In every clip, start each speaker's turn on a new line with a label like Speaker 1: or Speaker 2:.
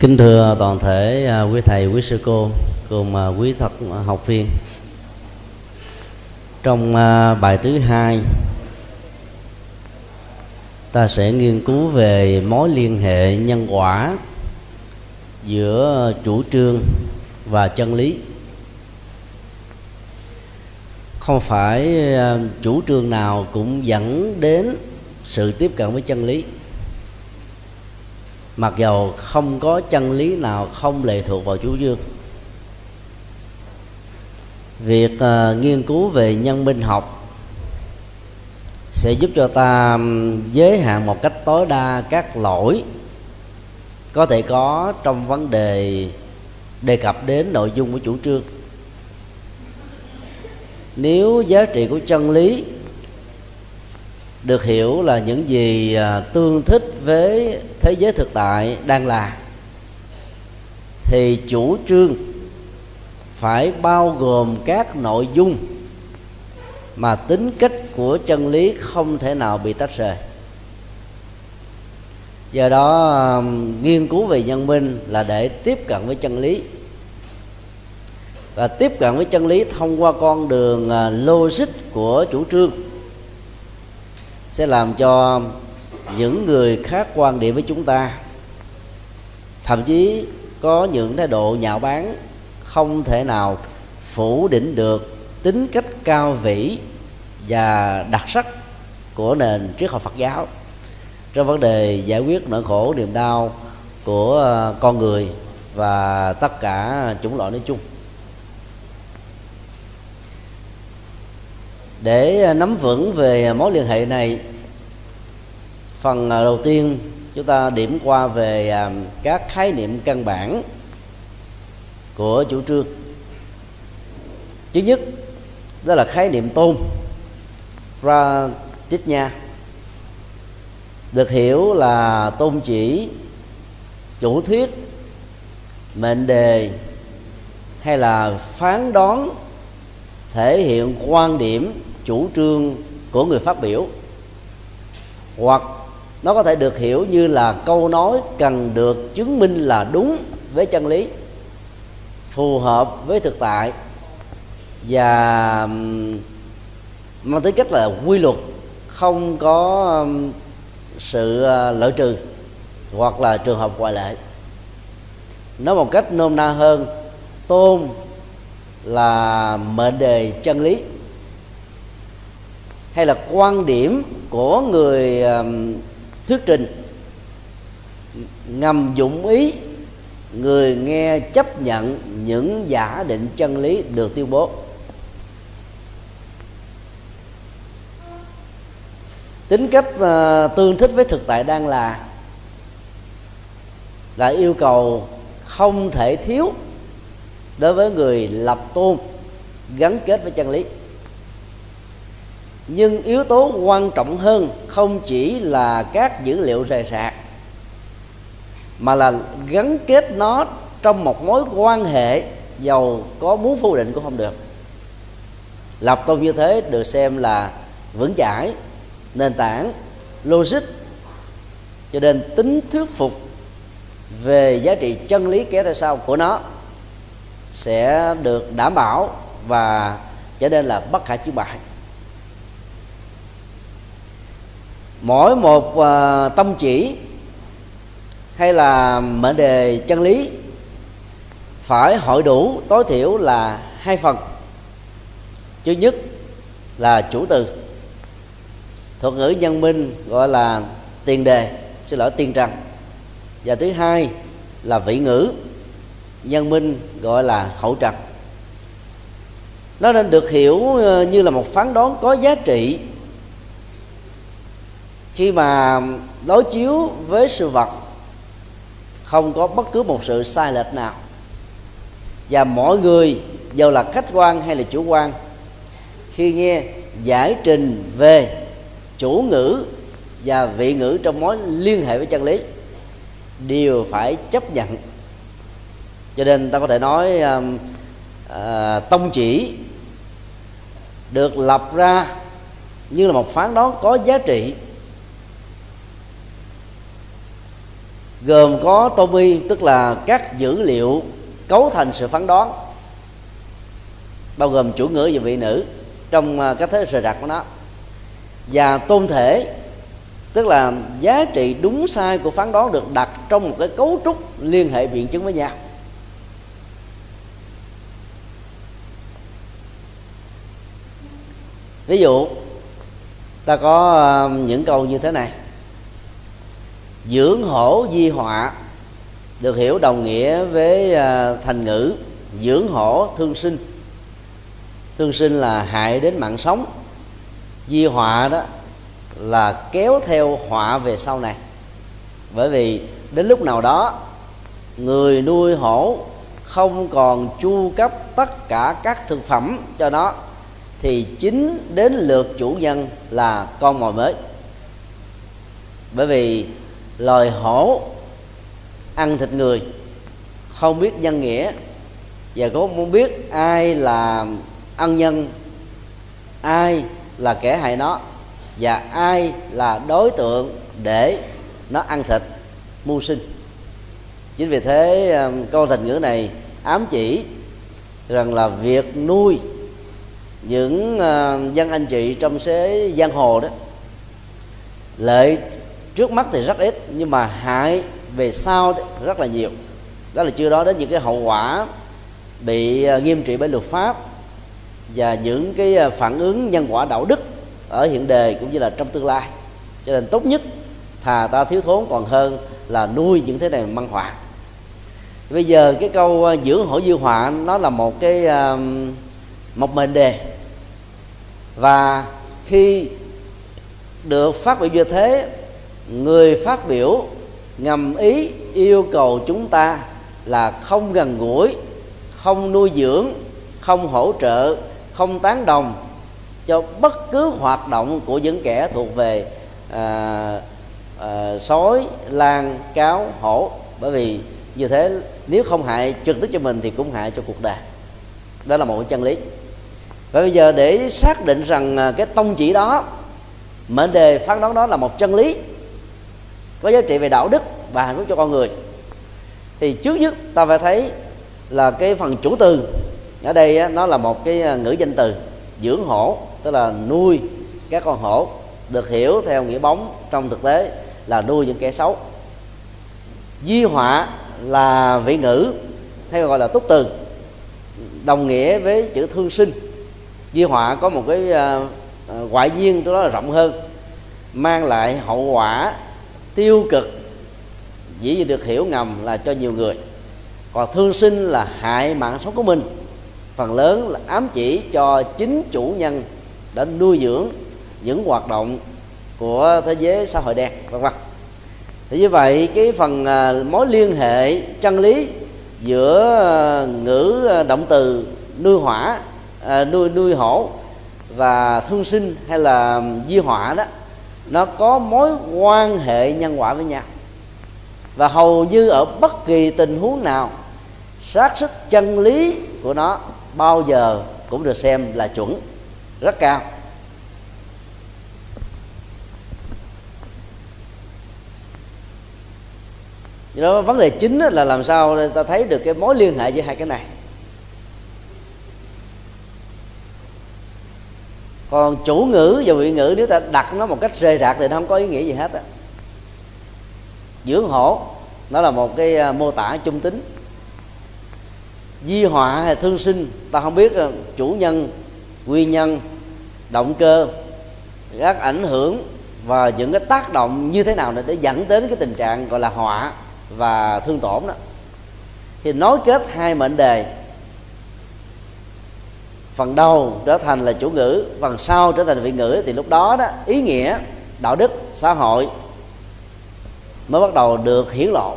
Speaker 1: kính thưa toàn thể à, quý thầy, quý sư cô, cùng à, quý thật à, học viên. Trong bài thứ hai, ta sẽ nghiên cứu về mối liên hệ nhân quả giữa chủ trương và chân lý. Không phải chủ trương nào cũng dẫn đến sự tiếp cận với chân lý mặc dầu không có chân lý nào không lệ thuộc vào chủ trương việc uh, nghiên cứu về nhân minh học sẽ giúp cho ta giới hạn một cách tối đa các lỗi có thể có trong vấn đề đề cập đến nội dung của chủ trương. Nếu giá trị của chân lý được hiểu là những gì à, tương thích với thế giới thực tại đang là. Thì chủ trương phải bao gồm các nội dung mà tính cách của chân lý không thể nào bị tách rời. Do đó à, nghiên cứu về nhân minh là để tiếp cận với chân lý. Và tiếp cận với chân lý thông qua con đường à, logic của chủ trương sẽ làm cho những người khác quan điểm với chúng ta. Thậm chí có những thái độ nhạo báng, không thể nào phủ định được tính cách cao vĩ và đặc sắc của nền triết học Phật giáo. Trong vấn đề giải quyết nỗi khổ, niềm đau của con người và tất cả chủng loại nói chung. Để à, nắm vững về à, mối liên hệ này, phần à, đầu tiên chúng ta điểm qua về các khái niệm căn bản của chủ trương. Thứ nhất, đó là khái niệm tôn, ra tích nha. Được hiểu là tôn chỉ, chủ thuyết, mệnh đề hay là phán đoán thể hiện quan điểm chủ trương của người phát biểu. Hoặc nó có thể được hiểu như là câu nói cần được chứng minh là đúng với chân lý, phù hợp với thực tại và mang tính cách là quy luật, không có sự ờ, lợi trừ hoặc là trường hợp ngoại lệ. Nói một cách nôm na hơn tôn là mệnh đề chân lý hay là quan điểm của người thuyết trình? Ngầm dụng ý người nghe chấp nhận những giả định chân lý được tuyên bố. Tính cách uh, tương thích với thực tại đang là là yêu cầu không thể thiếu đối với người lập tôn gắn kết với chân lý nhưng yếu tố quan trọng hơn không chỉ là các dữ liệu rời rạc, mà là gắn kết nó trong một mối quan hệ giàu có muốn phủ định cũng không được. Lập tôn như thế được xem là vững chãi, nền tảng, logic, cho nên tính thuyết phục về giá trị chân lý kéo theo sau của nó sẽ được đảm bảo và trở nên là bất khả chiến bại. Mỗi một à, uh, tâm chỉ hay là mệnh đề chân lý phải hội đủ tối thiểu là hai phần. Thứ nhất là chủ từ thuật ngữ nhân minh gọi là tiền đề xin lỗi tiền trần. Và thứ hai là vị ngữ nhân minh gọi là hậu trần. Nó nên được hiểu à, như là một phán đoán có giá trị khi mà đối chiếu với sự vật không có bất cứ một sự sai lệch nào. Và mọi người dù là khách quan hay là chủ quan khi nghe giải trình về chủ ngữ và vị ngữ trong mối liên hệ với chân lý đều phải chấp nhận. Cho nên ta có thể nói uh, uh, tông chỉ được lập ra như là một phán đoán có giá trị gồm có Tommy, tức là các dữ liệu cấu thành sự phán đoán, bao gồm chủ ngữ và vị nữ trong cái các thế rời đặt của nó. Và tôn thể, tức là giá trị đúng sai của phán đoán được đặt trong một cái cấu trúc liên hệ biện chứng với nhau. Ví dụ, ta có à, những câu như thế này dưỡng hổ di họa, được hiểu đồng nghĩa với à, thành ngữ dưỡng hổ thương sinh. Thương sinh là hại đến mạng sống. Di họa đó là kéo theo họa về sau này. Bởi vì đến lúc nào đó, người nuôi hổ không còn chu cấp tất cả các thực phẩm cho nó, thì chính đến lượt chủ nhân là con mồi mới. Bởi vì loài hổ, ăn thịt người. Không biết nhân nghĩa, và cũng không biết ai là ân nhân, ai là kẻ hại nó, và ai là đối tượng để nó ăn thịt, mưu sinh. Chính vì thế um, câu thành ngữ này ám chỉ rằng là việc nuôi những um, dân anh chị trong xế giang hồ đó, lợi trước mắt thì rất ít, nhưng mà hại về sau rất là nhiều. Đó là chưa nói đến những cái hậu quả bị à, nghiêm trị bởi luật pháp và những cái à, phản ứng nhân quả đạo đức ở hiện đề cũng như là trong tương lai. Cho nên tốt nhất thà ta thiếu thốn còn hơn là nuôi những thế này mang họa. Bây giờ cái câu à, dưỡng hổ dư họa nó là một cái một mệnh đề. Và khi được phát biểu như thế người phát biểu ngầm ý yêu cầu chúng ta là không gần gũi không nuôi dưỡng không hỗ trợ không tán đồng cho bất cứ hoạt động của những kẻ thuộc về à, à, sói lan cáo hổ. Bởi vì như thế nếu không hại trực tiếp cho mình thì cũng hại cho cuộc đời. Đó là một chân lý. Và bây giờ để xác định rằng à, cái tông chỉ đó mệnh đề phán đoán đó là một chân lý có giá trị về đạo đức và hạnh phúc cho con người. Thì trước nhất ta phải thấy là cái phần chủ từ ở đây nó là một cái à, ngữ danh từ dưỡng hổ tức là nuôi các con hổ được hiểu theo nghĩa bóng trong thực tế là nuôi những kẻ xấu. Di họa là vị ngữ hay gọi là túc từ đồng nghĩa với chữ thương sinh. Di họa có một cái uh, ngoại duyên tôi nói là rộng hơn mang lại hậu quả tiêu cực. Dĩ nhiên được hiểu ngầm là cho nhiều người. Còn thương sinh là hại mạng sống của mình. Phần lớn là ám chỉ cho chính chủ nhân đã nuôi dưỡng những hoạt động của thế giới xã hội đen, vân vân. Thì như vậy, cái phần à, mối liên hệ chân lý giữa à, ngữ à, động từ nuôi hỏa nuôi nuôi hổ và thương sinh hay là di họa đó nó có mối quan hệ nhân quả với nhau. Và hầu như ở bất kỳ tình huống nào, xác suất chân lý của nó bao giờ cũng được xem là chuẩn, rất cao. Do đó vấn đề chính là làm sao ta thấy được cái mối liên hệ giữa hai cái này. Còn chủ ngữ và vị ngữ, nếu ta đặt nó một cách rời rạc thì nó không có ý nghĩa gì hết á. Dưỡng hổ, nó là một cái à, mô tả trung tính. Di họa hay thương sinh, ta không biết à, chủ nhân, nguyên nhân, động cơ, các ảnh hưởng và những cái tác động như thế nào để dẫn đến cái tình trạng gọi là họa và thương tổn đó. Thì nối kết hai mệnh đề phần đầu trở thành là chủ ngữ phần sau trở thành vị ngữ thì lúc đó đó ý nghĩa đạo đức xã hội mới bắt đầu được hiển lộ.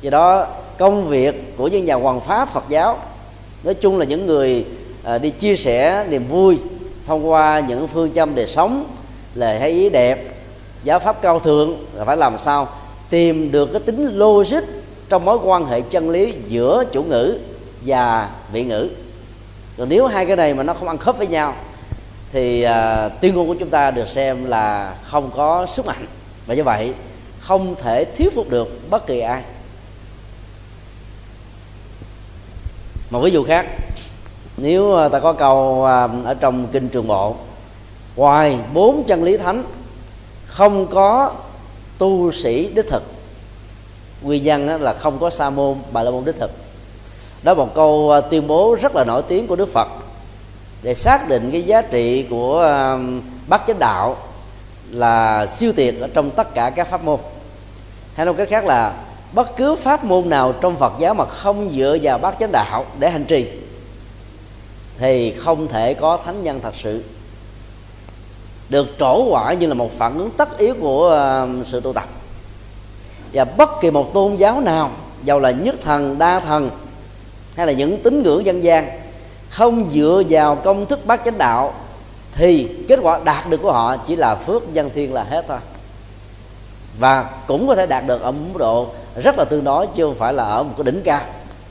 Speaker 1: Do đó công việc của những nhà hoàng pháp phật giáo nói chung là những người à, đi chia sẻ niềm vui thông qua những phương châm để sống lời hay ý đẹp giáo pháp cao thượng là phải làm sao tìm được cái tính logic trong mối quan hệ chân lý giữa chủ ngữ và vị ngữ còn nếu hai cái này mà nó không ăn khớp với nhau thì à, tuyên ngôn của chúng ta được xem là không có sức mạnh. Và như vậy không thể thuyết phục được bất kỳ ai. Một ví dụ khác nếu à, ta có câu à, ở trong kinh trường bộ ngoài bốn chân lý thánh không có tu sĩ đích thực. Nguyên nhân là không có sa môn bà la môn đích thực đó là một câu à, tuyên bố rất là nổi tiếng của đức phật. Để xác định cái giá trị của à, bát chánh đạo là siêu tuyệt ở trong tất cả các pháp môn. Hay nói cách khác là, bất cứ pháp môn nào trong Phật giáo mà không dựa vào bát chánh đạo để hành trì, thì không thể có thánh nhân thật sự. Được trổ quả như là một phản ứng tất yếu của à, sự tu tập. Và bất kỳ một tôn giáo nào, dầu là nhất thần, đa thần hay là những tín ngưỡng dân gian không dựa vào công thức bát chánh đạo, thì kết quả đạt được của họ chỉ là phước dân thiên là hết thôi. Và cũng có thể đạt được ở mức độ rất là tương đối, chứ không phải là ở một cái đỉnh cao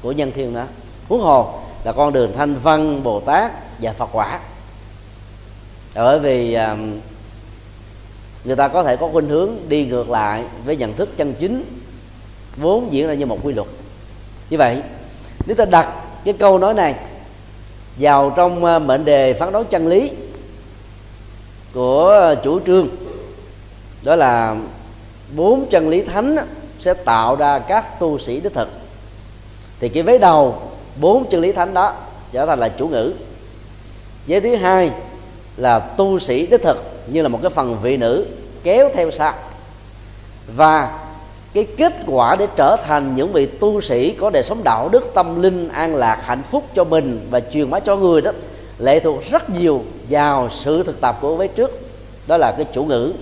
Speaker 1: của nhân thiên nữa. Huống hồ là con đường thanh văn, bồ tát và phật quả. Bởi vì um, người ta có thể có khuynh hướng đi ngược lại với nhận thức chân chính, vốn diễn ra như một quy luật. Như vậy nếu ta đặt cái câu nói này vào trong ờ, mệnh đề phán đoán chân lý của chủ trương, đó là bốn chân lý thánh sẽ tạo ra các tu sĩ đích thực. Thì cái vế đầu bốn chân lý thánh đó trở thành là chủ ngữ. Vế thứ hai là tu sĩ đích thực, như là một cái phần vị nữ kéo theo sau và cái kết quả để trở thành những vị tu sĩ có đời sống đạo đức, tâm linh, an lạc, hạnh phúc cho mình và truyền bá cho người đó, lệ thuộc rất nhiều vào sự thực tập của vế trước. Đó là cái chủ ngữ.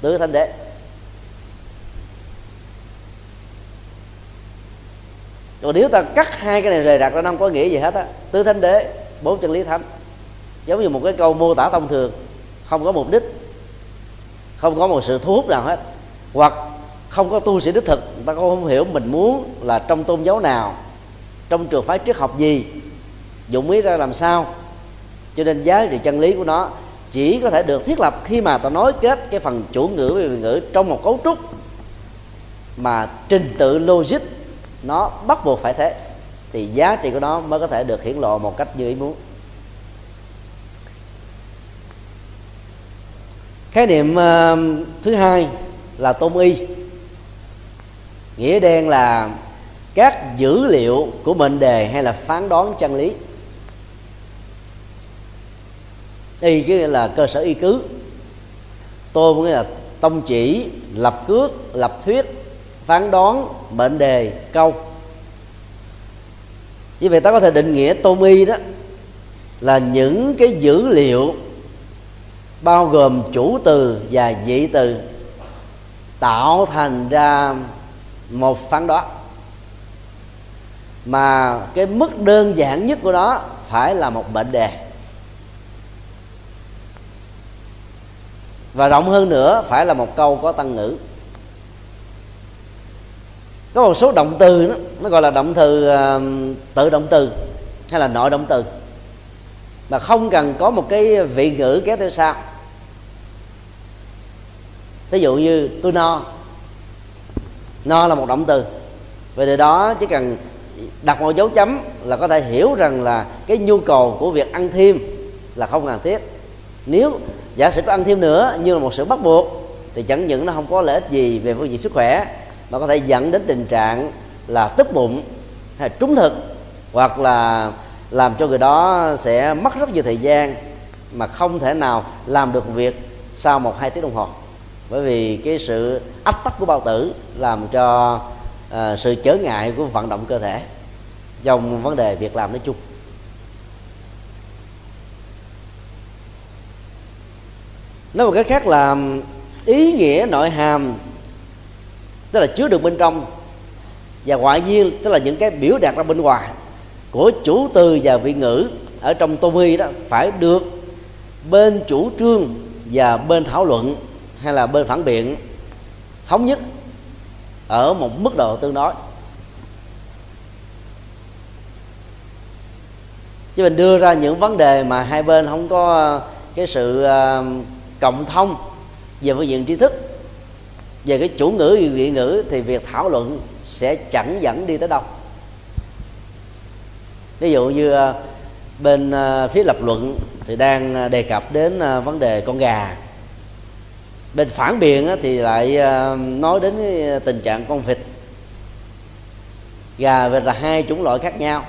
Speaker 1: Tứ thánh đế. Còn nếu ta cắt hai cái này rời rạc ra không có nghĩa gì hết á. Tứ thánh đế, bốn chân lý thánh. Giống như một cái câu mô tả thông thường. Không có mục đích. Không có một sự thu hút nào hết. Hoặc không có tu sĩ đích thực ta cũng không hiểu mình muốn là trong tôn giáo nào trong trường phái triết học gì dụng ý ra làm sao. Cho nên giá trị chân lý của nó chỉ có thể được thiết lập khi mà ta nói kết cái phần chủ ngữ về ngữ trong một cấu trúc mà trình tự logic nó bắt buộc phải thế thì giá trị của nó mới có thể được hiển lộ một cách như ý muốn. Khái niệm uh, thứ hai là tôn y nghĩa đen là các dữ liệu của mệnh đề hay là phán đoán chân lý. Y cái là cơ sở y cứ. Tôi nghĩa là tông chỉ, lập cước, lập thuyết, phán đoán, mệnh đề, câu. Như vậy ta có thể định nghĩa tô mi đó là những cái dữ liệu bao gồm chủ từ và dị từ tạo thành ra một phán đoán. Mà cái mức đơn giản nhất của nó phải là một bệnh đề. Và rộng hơn nữa phải là một câu có tăng ngữ. Có một số động từ đó, nó gọi là động từ uh, tự động từ hay là nội động từ. Mà không cần có một cái vị ngữ kéo theo sau. Ví dụ như tôi no no là một động từ. Về điều đó, chỉ cần đặt một dấu chấm là có thể hiểu rằng là cái nhu cầu của việc ăn thêm là không cần thiết. Nếu giả sử có ăn thêm nữa như là một sự bắt buộc, thì chẳng những nó không có lợi ích gì về phương diện sức khỏe, mà có thể dẫn đến tình trạng là tức bụng hay trúng thực, hoặc là làm cho người đó sẽ mất rất nhiều thời gian mà không thể nào làm được việc sau một hai tiếng đồng hồ bởi vì cái sự ách tắc của bao tử làm cho à, sự trở ngại của vận động cơ thể trong vấn đề việc làm nói chung. Nói một cách khác là ý nghĩa nội hàm tức là chứa được bên trong và ngoại nhiên tức là những cái biểu đạt ra bên ngoài của chủ từ và vị ngữ ở trong tô mi đó phải được bên chủ trương và bên thảo luận hay là bên phản biện, thống nhất ở một mức độ tương đối. Chứ mình đưa ra những vấn đề mà hai bên không có ờ, cái sự ờ, cộng thông về phương diện tri thức, về cái chủ ngữ, vị ngữ thì việc thảo luận sẽ chẳng dẫn đi tới đâu. Ví dụ như ờ, bên phía lập luận thì đang đề cập đến vấn đề con gà bên phản biện thì lại ờ, nói đến tình trạng con vịt. Gà, vịt là hai chủng loại khác nhau.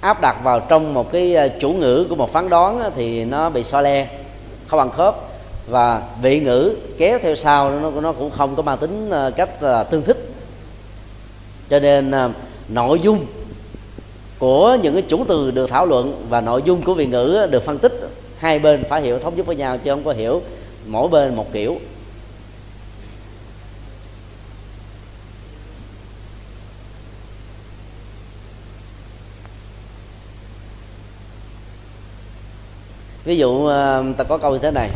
Speaker 1: Áp đặt vào trong một cái ờ, chủ ngữ của một phán đoán thì nó bị so le, không bằng khớp. Và vị ngữ kéo theo sau, nó nó cũng không có mang tính ờ, cách tương thích. Cho nên nội dung của những cái chủ từ được thảo luận và nội dung của vị ngữ được phân tích. Hai bên phải hiểu, thống nhất với nhau chứ không có hiểu mỗi bên một kiểu. Ví dụ ờ, ta có câu như thế này.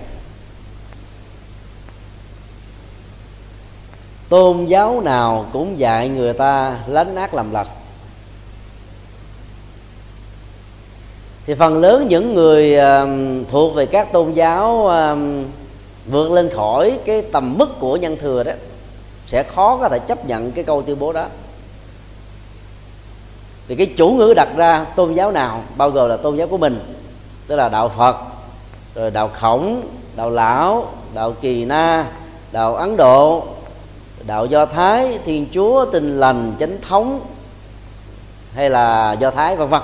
Speaker 1: Tôn giáo nào cũng dạy người ta lánh ác làm lành. Thì phần lớn những người ờ, thuộc về các tôn giáo ờ, vượt lên khỏi cái tầm mức của nhân thừa đó, sẽ khó có thể chấp nhận cái câu tuyên bố đó. Vì cái chủ ngữ đặt ra, tôn giáo nào, bao gồm là tôn giáo của mình, tức là đạo phật, rồi đạo khổng, đạo lão, đạo kỳ na, đạo ấn độ, đạo do thái, thiên chúa, tinh lành, chánh thống, hay là do thái, vân vân.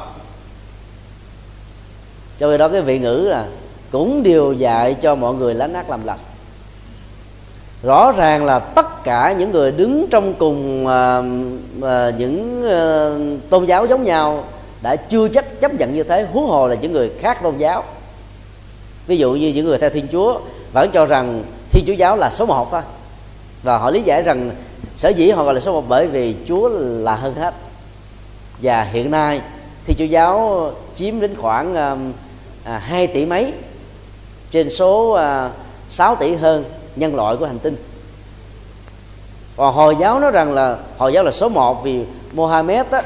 Speaker 1: Cho nên đó cái vị ngữ là cũng đều dạy cho mọi người lánh ác làm lành. Rõ ràng là tất cả những người đứng trong cùng uh, uh, những uh, tôn giáo giống nhau đã chưa chắc chấp nhận như thế huống hồ là những người khác tôn giáo. Ví dụ như những người theo thiên chúa vẫn cho rằng thiên chúa giáo là số một thôi. Và họ lý giải rằng sở dĩ họ gọi là số một bởi vì chúa là hơn hết. Và hiện nay thiên chúa giáo chiếm đến khoảng à, 2 tỷ mấy trên số à, 6 tỷ hơn nhân loại của hành tinh. Còn hồi giáo nói rằng là hồi giáo là số 1 vì Mohammed á,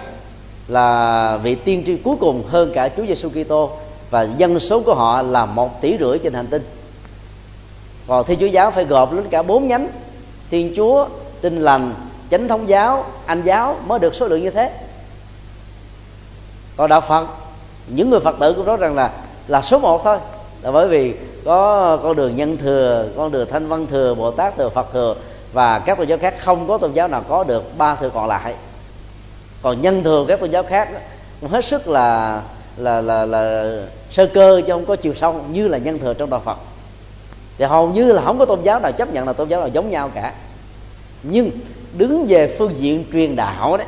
Speaker 1: là vị tiên tri cuối cùng hơn cả Chúa Giêsu Kitô và dân số của họ là một tỷ rưỡi trên hành tinh. Còn thiên chúa giáo phải gộp lên cả bốn nhánh thiên chúa tinh lành chánh thống giáo anh giáo mới được số lượng như thế. Còn đạo phật những người phật tử cũng nói rằng là là số một thôi là bởi vì có, con đường nhân thừa, con đường thanh văn thừa, bồ tát thừa, phật thừa, và các tôn giáo khác không có tôn giáo nào có được ba thừa còn lại. Còn nhân thừa các tôn giáo khác, cũng hết sức là là là là sơ cơ chứ không có chiều sâu như là nhân thừa trong đạo Phật. Thì hầu như là không có tôn giáo nào chấp nhận là tôn giáo nào giống nhau cả. Nhưng đứng về phương diện truyền đạo đấy,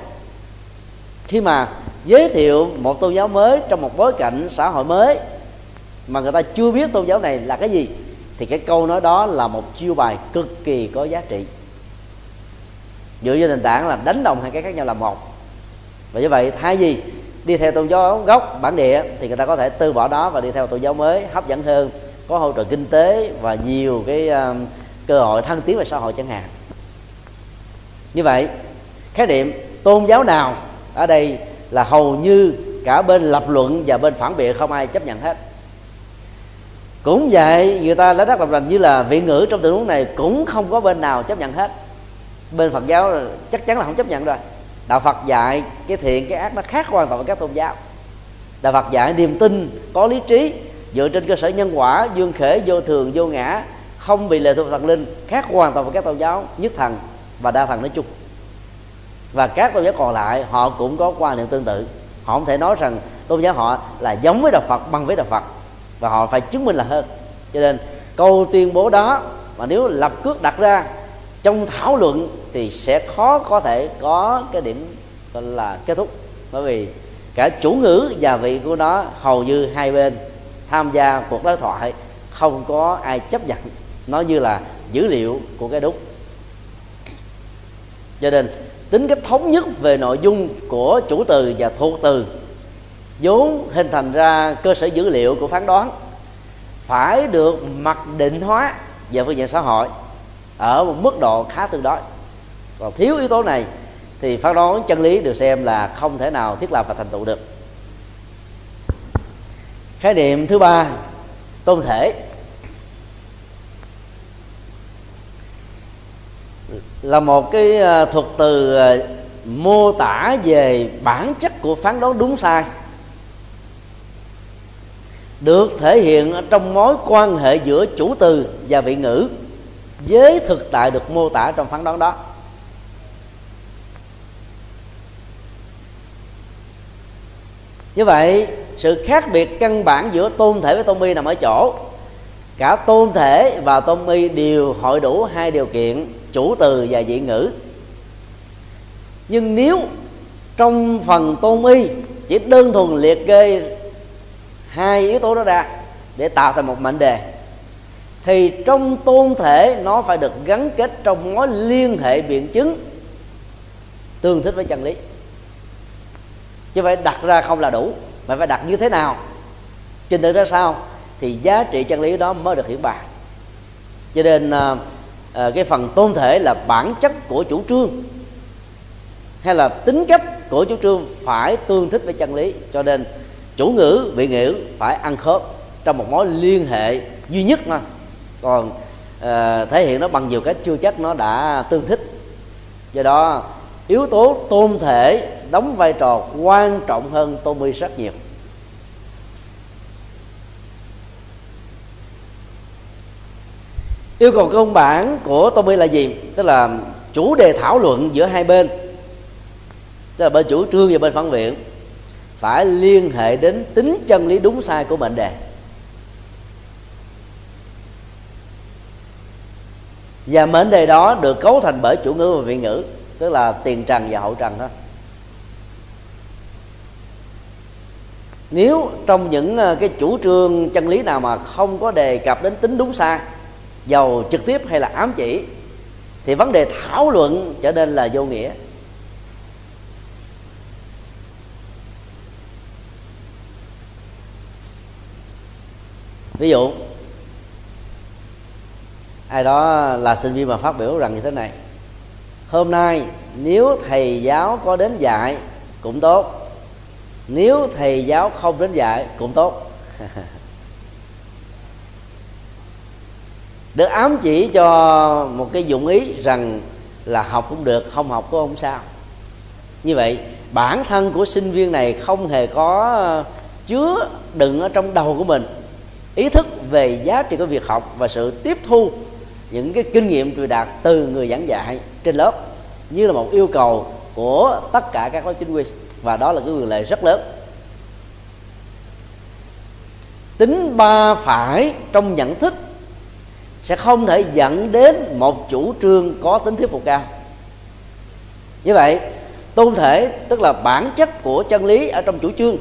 Speaker 1: khi mà giới thiệu một tôn giáo mới trong một bối cảnh xã hội mới mà người ta chưa biết tôn giáo này là cái gì thì cái câu nói đó là một chiêu bài cực kỳ có giá trị. Dựa trên nền tảng là đánh đồng hai cái khác nhau là một. Và như vậy thay vì đi theo tôn giáo gốc bản địa thì người ta có thể từ bỏ đó và đi theo tôn giáo mới hấp dẫn hơn có hỗ trợ kinh tế và nhiều cái uh, cơ hội thăng tiến về xã hội chẳng hạn. Như vậy khái niệm tôn giáo nào ở đây là hầu như cả bên lập luận và bên phản biện không ai chấp nhận hết cũng vậy, người ta lấy đất làm lành như là vị ngữ trong tình huống này cũng không có bên nào chấp nhận hết. Bên phật giáo chắc chắn là không chấp nhận rồi. Đạo phật dạy cái thiện, cái ác nó khác hoàn toàn với các tôn giáo. Đạo phật dạy niềm tin, có lý trí, dựa trên cơ sở nhân quả, dương khể, vô thường, vô ngã, không bị lệ thuộc thần linh, khác hoàn toàn với các tôn giáo, nhất thần và đa thần nói chung. Và các tôn giáo còn lại, họ cũng có quan niệm tương tự. Họ không thể nói rằng tôn giáo họ là giống với đạo phật, bằng với đạo phật và họ phải chứng minh là hơn. Cho nên, câu tuyên bố đó mà nếu lập cước đặt ra, trong thảo luận thì sẽ khó có thể có cái điểm, gọi là, kết thúc. Bởi vì cả chủ ngữ và vị của nó hầu như hai bên tham gia cuộc đối thoại không có ai chấp nhận. Nó như là dữ liệu của cái đúc. Cho nên, tính cách thống nhất về nội dung của chủ từ và thuộc từ vốn hình thành ra cơ sở dữ liệu của phán đoán, phải được mặc định hóa về phương diện xã hội ở một mức độ khá tương đối. Còn thiếu yếu tố này thì phán đoán chân lý được xem là không thể nào thiết lập và thành tựu được. Khái niệm thứ ba, tôn thể. Là một cái ờ, thuật từ ờ, mô tả về bản chất của phán đoán đúng sai được thể hiện trong mối quan hệ giữa chủ từ và vị ngữ với thực tại được mô tả trong phán đoán đó. Như vậy, sự khác biệt căn bản giữa tôn thể với tôn mi nằm ở chỗ, cả tôn thể và tôn mi đều hội đủ hai điều kiện, chủ từ và vị ngữ. Nhưng nếu trong phần tôn mi chỉ đơn thuần liệt kê hai yếu tố đó ra để tạo thành một mệnh đề. Thì trong tôn thể nó phải được gắn kết trong mối liên hệ biện chứng tương thích với chân lý. Chứ phải đặt ra không là đủ mà phải đặt như thế nào? Trình tự ra sao? Thì giá trị chân lý đó mới được hiển bày cho nên à, à, cái phần tôn thể là bản chất của chủ trương hay là tính cách của chủ trương phải tương thích với chân lý. Cho nên chủ ngữ vị ngữ phải ăn khớp trong một mối liên hệ duy nhất mà. Còn à, thể hiện nó bằng nhiều cách chưa chắc nó đã tương thích. Do đó yếu tố tôn thể đóng vai trò quan trọng hơn tôn mi rất nhiều yêu cầu công bản của tôn mi là gì? Tức là chủ đề thảo luận giữa hai bên. Tức là bên chủ trương và bên phản biện phải liên hệ đến tính chân lý đúng sai của mệnh đề. Và mệnh đề đó được cấu thành bởi chủ ngữ và vị ngữ, tức là tiền trần và hậu trần thôi nếu trong những ờ, cái chủ trương chân lý nào mà không có đề cập đến tính đúng sai, giàu trực tiếp hay là ám chỉ, thì vấn đề thảo luận trở nên là vô nghĩa. Ví dụ, ai đó là sinh viên mà phát biểu rằng như thế này, hôm nay nếu thầy giáo có đến dạy cũng tốt, nếu thầy giáo không đến dạy cũng tốt. Được ám chỉ cho một cái dụng ý rằng là học cũng được, không học cũng không sao. Như vậy, bản thân của sinh viên này không hề có chứa đựng ở trong đầu của mình ý thức về giá trị của việc học và sự tiếp thu những cái kinh nghiệm truyền đạt từ người giảng dạy trên lớp như là một yêu cầu của tất cả các lớp chính quy. Và đó là cái quyền lệ rất lớn. Tính ba phải trong nhận thức sẽ không thể dẫn đến một chủ trương có tính thuyết phục cao. Như vậy, tôn thể tức là bản chất của chân lý ở trong chủ trương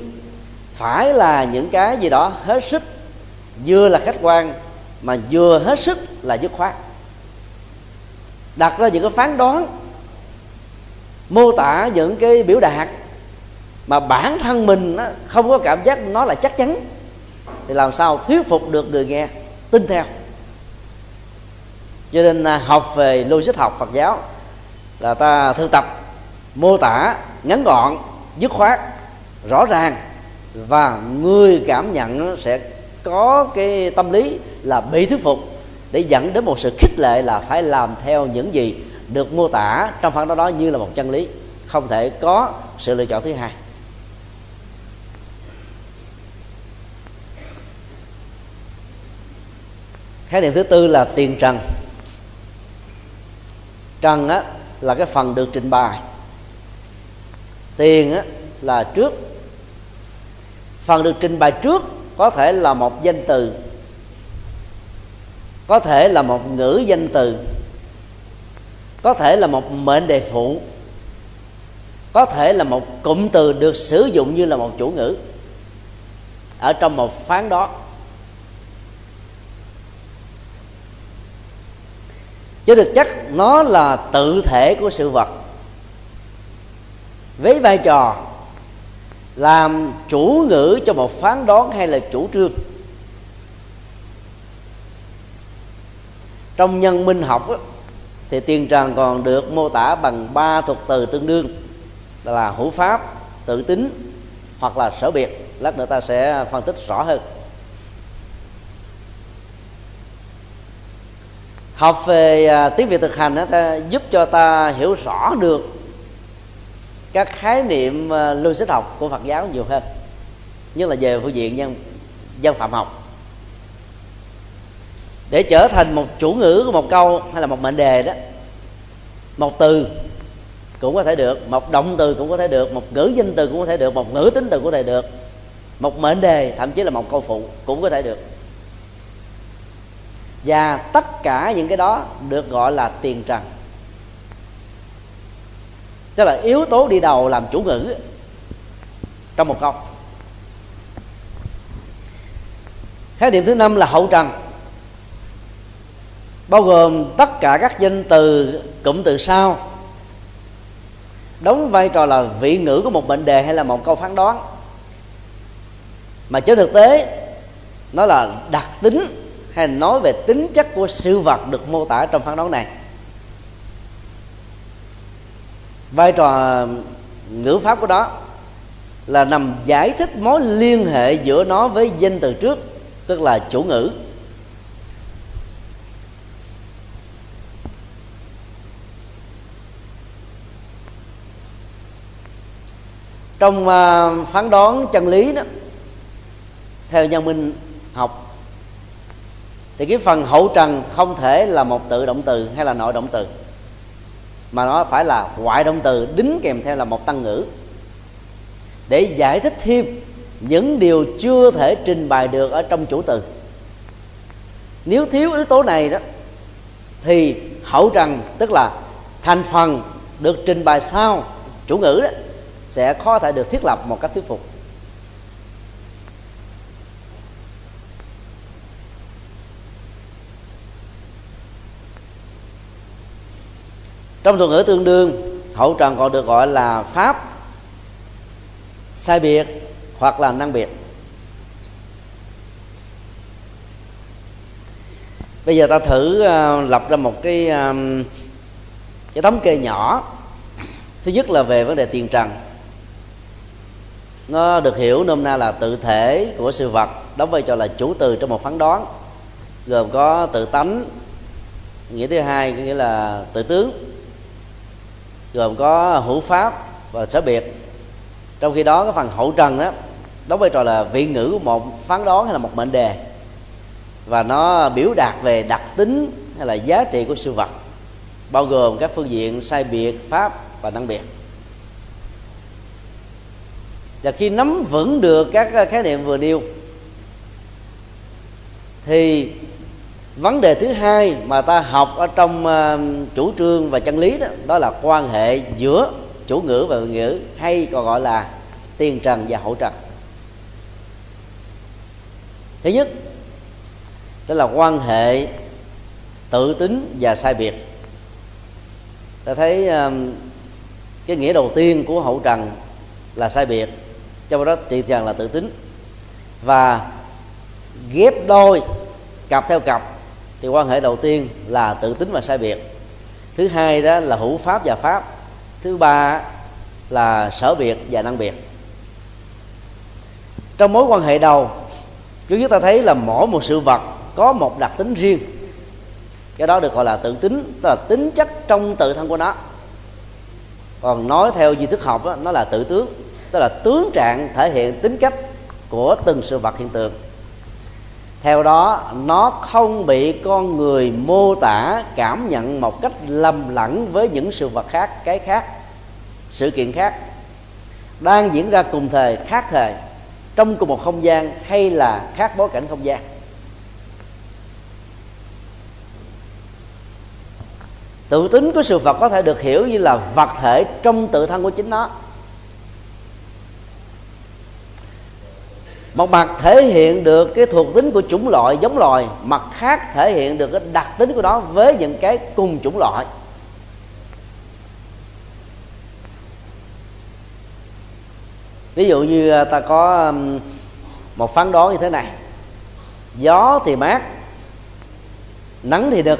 Speaker 1: phải là những cái gì đó hết sức vừa là khách quan, mà vừa hết sức là dứt khoát. Đặt ra những cái phán đoán, mô tả những cái biểu đạt mà bản thân mình không có cảm giác nó là chắc chắn, thì làm sao thuyết phục được người nghe, tin theo. Cho nên à, học về logic học Phật giáo là ta thực tập, mô tả ngắn gọn, dứt khoát, rõ ràng và người cảm nhận sẽ có cái tâm lý là bị thuyết phục để dẫn đến một sự khích lệ là phải làm theo những gì được mô tả trong phản đó đó như là một chân lý không thể có sự lựa chọn thứ hai. Khái niệm thứ tư là tiền trần. Trần á, là cái phần được trình bày. Tiền á, là trước. Phần được trình bày trước có thể là một danh từ. Có thể là một ngữ danh từ. Có thể là một mệnh đề phụ. Có thể là một cụm từ được sử dụng như là một chủ ngữ. Ở trong một phán đó. Chứ thực chất nó là tự thể của sự vật. Với vai trò làm chủ ngữ cho một phán đoán hay là chủ trương. Trong nhân minh học á, thì tiền trần còn được mô tả bằng ba thuật từ tương đương là hữu pháp tự tính hoặc là sở biệt. Lát nữa ta sẽ phân tích rõ hơn. Học về à, tiếng việt thực hành đó, ta giúp cho ta hiểu rõ được các khái niệm ờ, logic học của phật giáo nhiều hơn, nhất là về phương diện dân dân phạm học. Để trở thành một chủ ngữ của một câu hay là một mệnh đề đó, một từ cũng có thể được, một động từ cũng có thể được, một ngữ danh từ cũng có thể được, một ngữ tính từ cũng có thể được, một mệnh đề, thậm chí là một câu phụ cũng có thể được. Và tất cả những cái đó được gọi là tiền trần tức là yếu tố đi đầu làm chủ ngữ trong một câu. Khái niệm thứ năm là hậu trần, bao gồm tất cả các danh từ, cụm từ sau. Đóng vai trò là vị ngữ của một mệnh đề hay là một câu phán đoán. Mà trên thực tế, nó là đặc tính hay nói về tính chất của sự vật được mô tả trong phán đoán này. Vai trò ngữ pháp của đó là nằm giải thích mối liên hệ giữa nó với danh từ trước, tức là chủ ngữ. Trong à, phán đoán chân lý đó, theo nhân minh học, thì cái phần hậu trần không thể là một tự động từ hay là nội động từ mà nó phải là ngoại động từ, đính kèm theo là một tăng ngữ. Để giải thích thêm những điều chưa thể trình bày được ở trong chủ từ. Nếu thiếu yếu tố này đó, thì hậu trần tức là thành phần được trình bày sau chủ ngữ đó, sẽ khó thể được thiết lập một cách thuyết phục. Trong thuật ngữ tương đương hậu trần còn được gọi là pháp sai biệt hoặc là năng biệt. Bây giờ ta thử uh, lập ra một cái ờ, cái thống kê nhỏ. Thứ nhất là về vấn đề tiền trần. Nó được hiểu nôm na là tự thể của sự vật đóng vai trò là chủ từ trong một phán đoán gồm có tự tánh nghĩa thứ hai nghĩa là tự tướng gồm có hữu pháp và sở biệt. Trong khi đó, cái phần hậu trần đó đóng vai trò là vị ngữ của một phán đoán hay là một mệnh đề. Và nó biểu đạt về đặc tính hay là giá trị của sự vật, bao gồm các phương diện sai biệt, pháp và năng biệt. Và khi nắm vững được các khái niệm vừa nêu, thì vấn đề thứ hai mà ta học ở trong uh, chủ trương và chân lý đó đó là quan hệ giữa chủ ngữ và ngữ hay còn gọi là tiền trần và hậu trần. Thứ nhất đó là quan hệ tự tính và sai biệt. Ta thấy um, cái nghĩa đầu tiên của hậu trần là sai biệt trong đó tiền trần là tự tính. Và ghép đôi cặp theo cặp thì quan hệ đầu tiên là tự tính và sai biệt. Thứ hai đó là hữu pháp và pháp. Thứ ba là sở biệt và năng biệt. Trong mối quan hệ đầu chúng ta thấy là mỗi một sự vật có một đặc tính riêng. Cái đó được gọi là tự tính tức là tính chất trong tự thân của nó. Còn nói theo di thức học đó, nó là tự tướng tức là tướng trạng thể hiện tính cách của từng sự vật hiện tượng theo đó, nó không bị con người mô tả, cảm nhận một cách lầm lẫn với những sự vật khác, cái khác, sự kiện khác. Đang diễn ra cùng thời, khác thời, trong cùng một không gian hay là khác bối cảnh không gian. Tự tính của sự vật có thể được hiểu như là vật thể trong tự thân của chính nó. Một mặt thể hiện được cái thuộc tính của chủng loại giống loài, mặt khác thể hiện được cái đặc tính của nó với những cái cùng chủng loại. Ví dụ như à, ta có một phán đoán như thế này. Gió thì mát, nắng thì đực.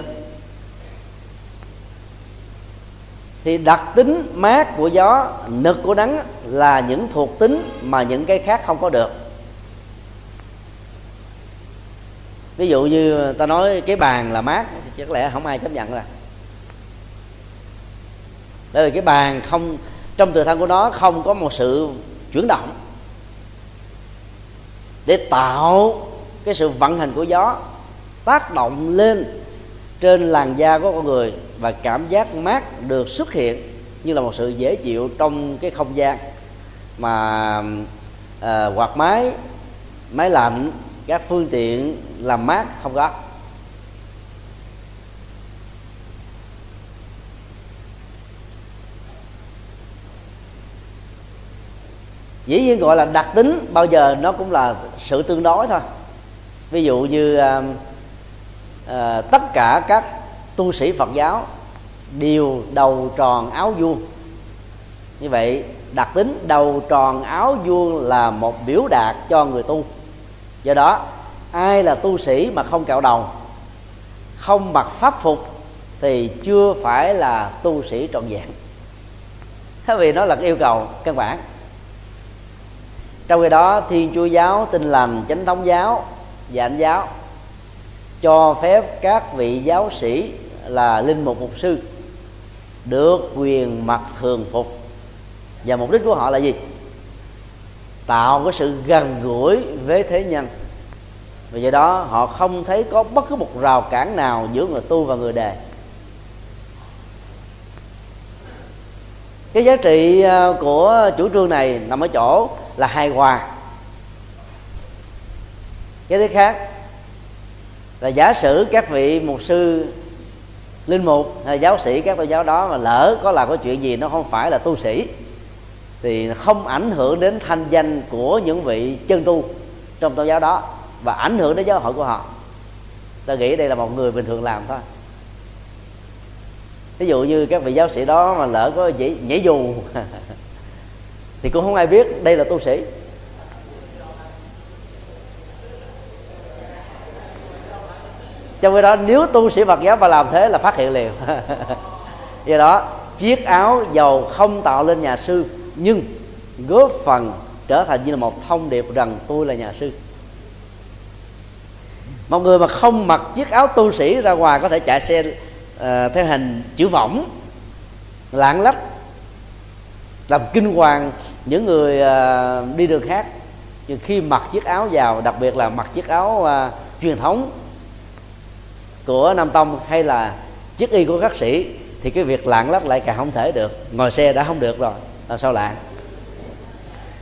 Speaker 1: Thì đặc tính mát của gió, nực của nắng là những thuộc tính mà những cái khác không có được. Ví dụ như ta nói cái bàn là mát thì chắc lẽ không ai chấp nhận rồi. Bởi vì cái bàn không trong tự thân của nó không có một sự chuyển động để tạo cái sự vận hành của gió tác động lên trên làn da của con người và cảm giác mát được xuất hiện như là một sự dễ chịu trong cái không gian mà à, quạt máy máy lạnh các phương tiện làm mát không có. Dĩ nhiên gọi là đặc tính bao giờ nó cũng là sự tương đối thôi. Ví dụ như à, à, tất cả các tu sĩ phật giáo đều đầu tròn áo vuông. Như vậy đặc tính đầu tròn áo vuông là một biểu đạt cho người tu do đó, ai là tu sĩ mà không cạo đầu, không mặc pháp phục thì chưa phải là tu sĩ trọn vẹn. Thế vì nó là cái yêu cầu căn bản. Trong khi đó, thiên chúa giáo tinh lành, chánh thống giáo và anh giáo cho phép các vị giáo sĩ là linh mục mục sư được quyền mặc thường phục. Và mục đích của họ là gì? Tạo cái sự gần gũi với thế nhân. Và do đó, họ không thấy có bất cứ một rào cản nào giữa người tu và người đề. Cái giá trị à, của chủ trương này nằm ở chỗ là hài hòa. Cái thứ khác là giả sử các vị mục sư linh mục hay giáo sĩ các tôn giáo đó mà lỡ có làm có chuyện gì, nó không phải là tu sĩ thì không ảnh hưởng đến thanh danh của những vị chân tu trong tôn giáo đó và ảnh hưởng đến giáo hội của họ. Ta nghĩ đây là một người bình thường làm thôi. Ví dụ như các vị giáo sĩ đó mà lỡ có nhảy, nhảy dù thì cũng không ai biết đây là tu sĩ. Trong khi đó nếu tu sĩ Phật giáo mà làm thế là phát hiện liền. Do đó chiếc áo dầu không tạo lên nhà sư nhưng góp phần trở thành như là một thông điệp rằng tôi là nhà sư. Một người mà không mặc chiếc áo tu sĩ ra ngoài có thể chạy xe uh, theo hình chữ võng lạng lách làm kinh hoàng những người uh, đi đường khác. Nhưng khi mặc chiếc áo vào đặc biệt là mặc chiếc áo uh, truyền thống của nam tông hay là chiếc y của các sĩ thì cái việc lạng lách lại càng không thể được. Ngồi xe đã không được rồi làm sao lạng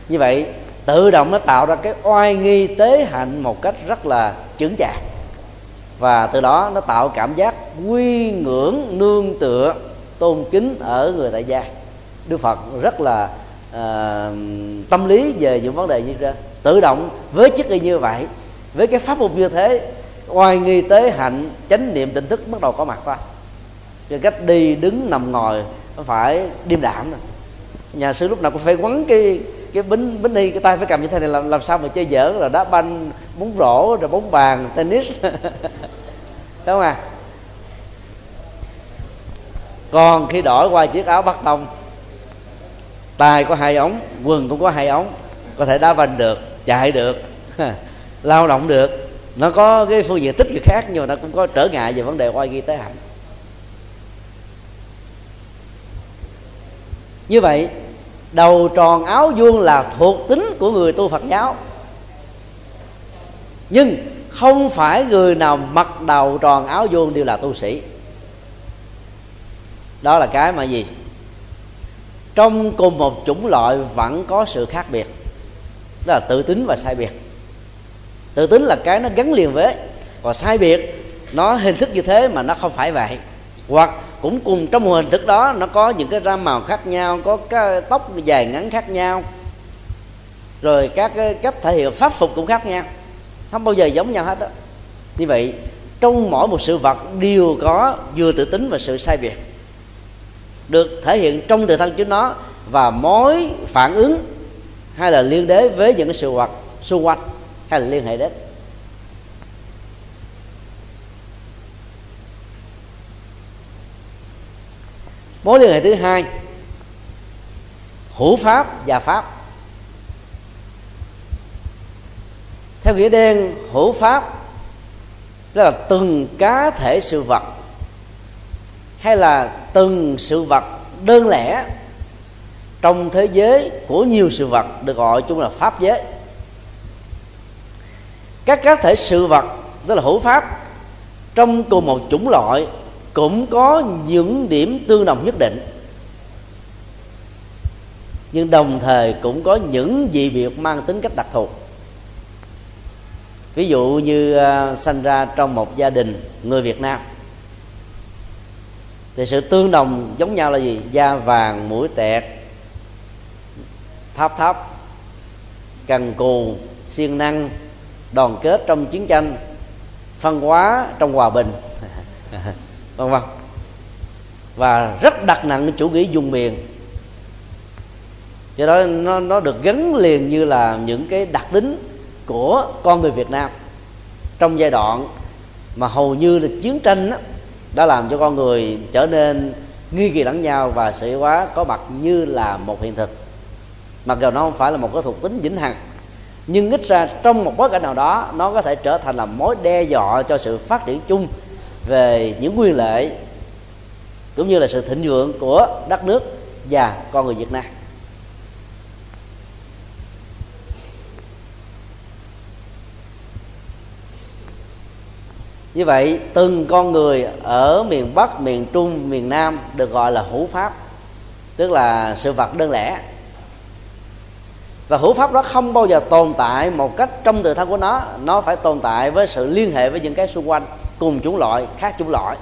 Speaker 1: như vậy tự động nó tạo ra cái oai nghi tế hạnh một cách rất là chững chạc. Và từ đó nó tạo cảm giác quy ngưỡng nương tựa tôn kính ở người tại gia. Đức phật rất là uh, tâm lý về những vấn đề như trên. Tự động với chức y như vậy với cái pháp mục như thế oai nghi tế hạnh chánh niệm tỉnh thức bắt đầu có mặt thôi cho cách đi đứng nằm ngồi nó phải điềm đạm rồi nhà sư lúc nào cũng phải quấn cái cái bính bính đi cái tay phải cầm như thế này, làm làm sao mà chơi dở? Rồi đá banh, bóng rổ, rồi bóng bàn, tennis. Đúng không à còn khi đổi qua chiếc áo bắt đông tay có hai ống, quần cũng có hai ống, có thể đá banh được, chạy được, lao động được. Nó có cái phương diện tích cực khác, nhưng mà nó cũng có trở ngại về vấn đề oai nghi tế hạnh. Như vậy, đầu tròn áo vuông là thuộc tính của người tu phật giáo. Nhưng không phải người nào mặc đầu tròn áo vuông đều là tu sĩ. Đó là cái mà gì? Trong cùng một chủng loại vẫn có sự khác biệt. Đó là tự tính và sai biệt. Tự tính là cái nó gắn liền với. Còn sai biệt, nó hình thức như thế mà nó không phải vậy. Hoặc cũng cùng trong một hình thức đó, nó có những cái ram màu khác nhau, có cái tóc dài ngắn khác nhau. Rồi các cái cách thể hiện pháp phục cũng khác nhau. Không bao giờ giống nhau hết đó như vậy, trong mỗi một sự vật đều có vừa tự tính và sự sai biệt. Được thể hiện trong tự thân chính nó và mối phản ứng, hay là liên đới với những cái sự vật xung quanh, hay là liên hệ đến. Mối liên hệ thứ hai. Hữu pháp và pháp. Theo nghĩa đen, hữu pháp đó là từng cá thể sự vật hay là từng sự vật đơn lẻ trong thế giới của nhiều sự vật được gọi chung là pháp giới. Các cá thể sự vật, tức là hữu pháp, trong cùng một chủng loại cũng có những điểm tương đồng nhất định. Nhưng đồng thời cũng có những dị biệt mang tính cách đặc thù. Ví dụ như uh, sanh ra trong một gia đình người việt nam. Thì sự tương đồng giống nhau là gì? Da vàng mũi tẹt thấp thấp cần cù siêng năng đoàn kết trong chiến tranh phân hóa trong hòa bình. vân vân và rất đặt nặng chủ nghĩa dung miền. Do đó nó nó được gắn liền như là những cái đặc tính của con người Việt Nam. Trong giai đoạn mà hầu như là chiến tranh đó, đã làm cho con người trở nên nghi kỳ lẫn nhau và sĩ hóa có mặt như là một hiện thực. Mặc dù nó không phải là một cái thuộc tính vĩnh hằng nhưng ít ra trong một bối cảnh nào đó nó có thể trở thành là mối đe dọa cho sự phát triển chung về những nguyên lệ cũng như là sự thịnh vượng của đất nước và con người Việt Nam. Như vậy, từng con người ở miền bắc, miền trung, miền nam được gọi là hữu pháp, tức là sự vật đơn lẻ. Và hữu pháp đó không bao giờ tồn tại một cách trong tự thân của nó nó phải tồn tại với sự liên hệ với những cái xung quanh cùng chủng loại, khác chủng loại.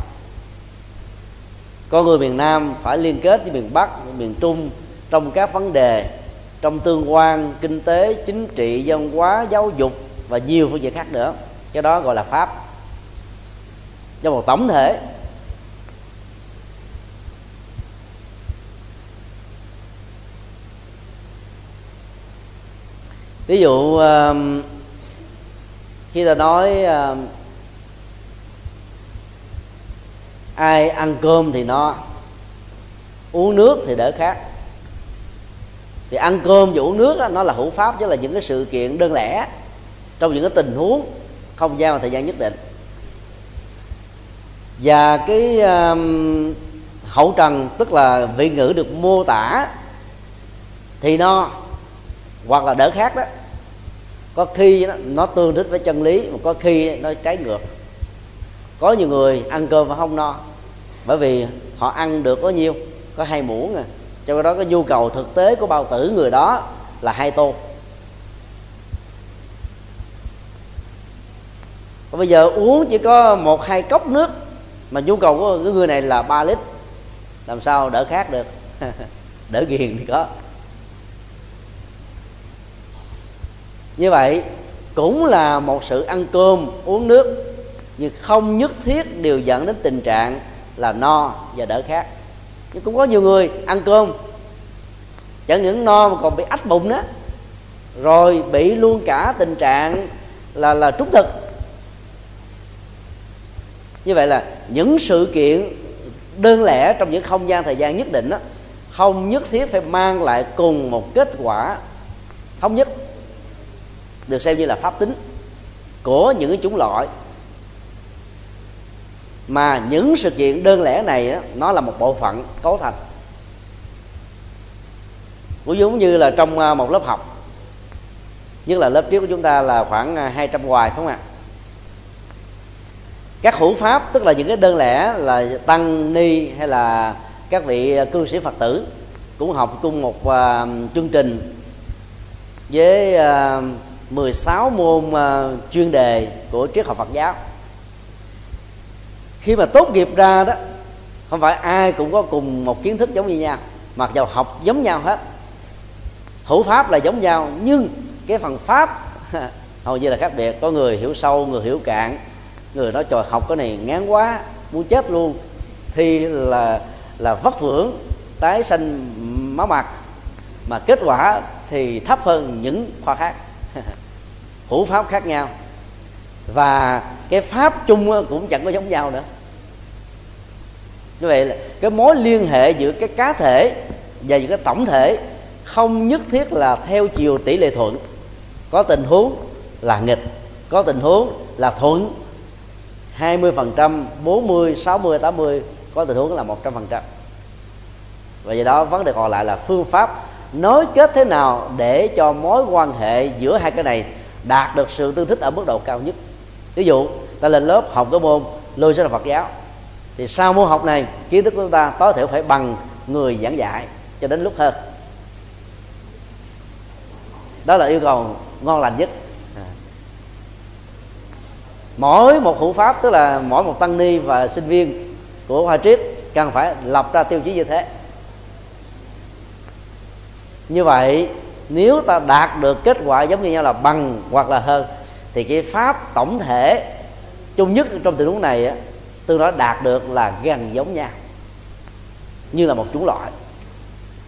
Speaker 1: Con người miền nam phải liên kết với miền bắc, miền trung trong các vấn đề trong tương quan kinh tế, chính trị, văn hóa, giáo dục và nhiều phương diện khác nữa. Cái đó gọi là pháp. Cho một tổng thể. Ví dụ um, khi ta nói um, ai ăn cơm thì no uống nước thì đỡ khác thì ăn cơm và uống nước đó, nó là hữu pháp chứ là những cái sự kiện đơn lẻ trong những cái tình huống không gian và thời gian nhất định. Và cái um, hậu trần tức là vị ngữ được mô tả thì no hoặc là đỡ khác đó. Có khi nó, nó tương thích với chân lý mà có khi nó trái ngược có nhiều người ăn cơm mà không no. Bởi vì họ ăn được có nhiêu, có hai muỗng à. Cho đó cái nhu cầu thực tế của bao tử người đó là hai tô. Còn bây giờ uống chỉ có một, hai cốc nước mà nhu cầu của cái người này là 3 lít. Làm sao đỡ khác được? Đỡ ghiền thì có. Như vậy cũng là một sự ăn cơm, uống nước nhưng không nhất thiết đều dẫn đến tình trạng là no và đỡ khác nhưng cũng có nhiều người ăn cơm chẳng những no mà còn bị ách bụng đó rồi bị luôn cả tình trạng là là trúng thực. Như vậy là những sự kiện đơn lẻ trong những không gian thời gian nhất định đó, không nhất thiết phải mang lại cùng một kết quả thống nhất được xem như là pháp tính của những cái chủng loại mà những sự kiện đơn lẻ này đó, nó là một bộ phận cấu thành. Cũng giống như là trong à, một lớp học nhất là lớp trước của chúng ta là khoảng à, 200 hoài phải không ạ? Các hữu pháp tức là những cái đơn lẻ là tăng ni hay là các vị à, cư sĩ phật tử cũng học chung một uh, chương trình với uh, 16 môn uh, chuyên đề của triết học Phật giáo khi mà tốt nghiệp ra đó, không phải ai cũng có cùng một kiến thức giống như nhau, mặc dầu học giống nhau hết. Hữu pháp là giống nhau, nhưng cái phần pháp hầu như là khác biệt. Có người hiểu sâu, người hiểu cạn, người nói trời, học cái này ngán quá, muốn chết luôn. Thì là là vất vưởng, tái sanh máu mặt. Mà kết quả thì thấp hơn những khoa khác. Hữu pháp khác nhau và cái pháp chung cũng chẳng có giống nhau nữa. Như vậy là cái mối liên hệ giữa cái cá thể và những cái tổng thể không nhất thiết là theo chiều tỷ lệ thuận. Có tình huống là nghịch, có tình huống là thuận. 20 phần trăm 40 60 80 có tình huống là một trăm phần trăm. Và do đó vấn đề còn lại là phương pháp nối kết thế nào để cho mối quan hệ giữa hai cái này đạt được sự tương thích ở mức độ cao nhất ví dụ, ta lên lớp học cái môn lôi là Phật giáo. Thì sau môn học này, kiến thức của chúng ta tối thiểu phải bằng người giảng dạy cho đến lúc hơn. Đó là yêu cầu ngon lành nhất. À. Mỗi một hữu pháp, tức là mỗi một tăng ni và sinh viên của hoa triết cần phải lập ra tiêu chí như thế. Như vậy, nếu ta đạt được kết quả giống như nhau là bằng hoặc là hơn thì cái pháp tổng thể chung nhất trong tình huống này á, tương đối đạt được là gần giống nhau như là một chủng loại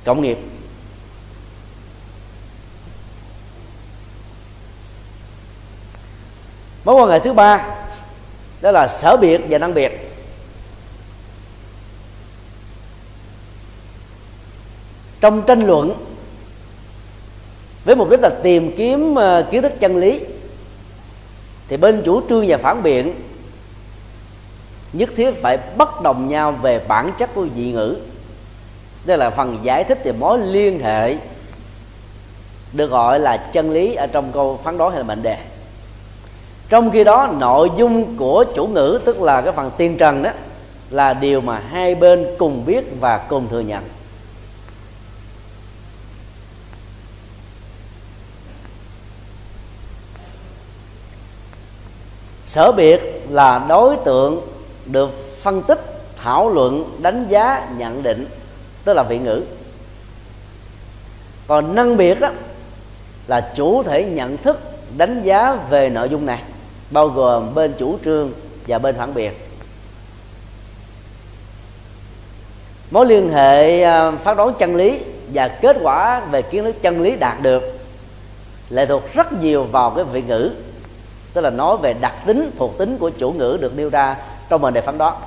Speaker 1: cộng nghiệp. Mối quan hệ thứ ba đó là sở biệt và năng biệt. Trong tranh luận với mục đích là tìm kiếm ờ, kiến thức chân lý thì bên chủ trương và phản biện, nhất thiết phải bất đồng nhau về bản chất của dị ngữ. Đây là phần giải thích về mối liên hệ được gọi là chân lý ở trong câu phán đoán hay là mệnh đề. Trong khi đó, nội dung của chủ ngữ, tức là cái phần tiên trần đó, là điều mà hai bên cùng biết và cùng thừa nhận. Sở biệt là đối tượng được phân tích, thảo luận, đánh giá, nhận định, tức là vị ngữ. Còn năng biệt đó là chủ thể nhận thức, đánh giá về nội dung này, bao gồm bên chủ trương và bên phản biện. Mối liên hệ à, phát đoán chân lý và kết quả về kiến thức chân lý đạt được lệ thuộc rất nhiều vào cái vị ngữ tức là nói về đặc tính, thuộc tính của chủ ngữ được nêu ra trong mệnh đề phán đó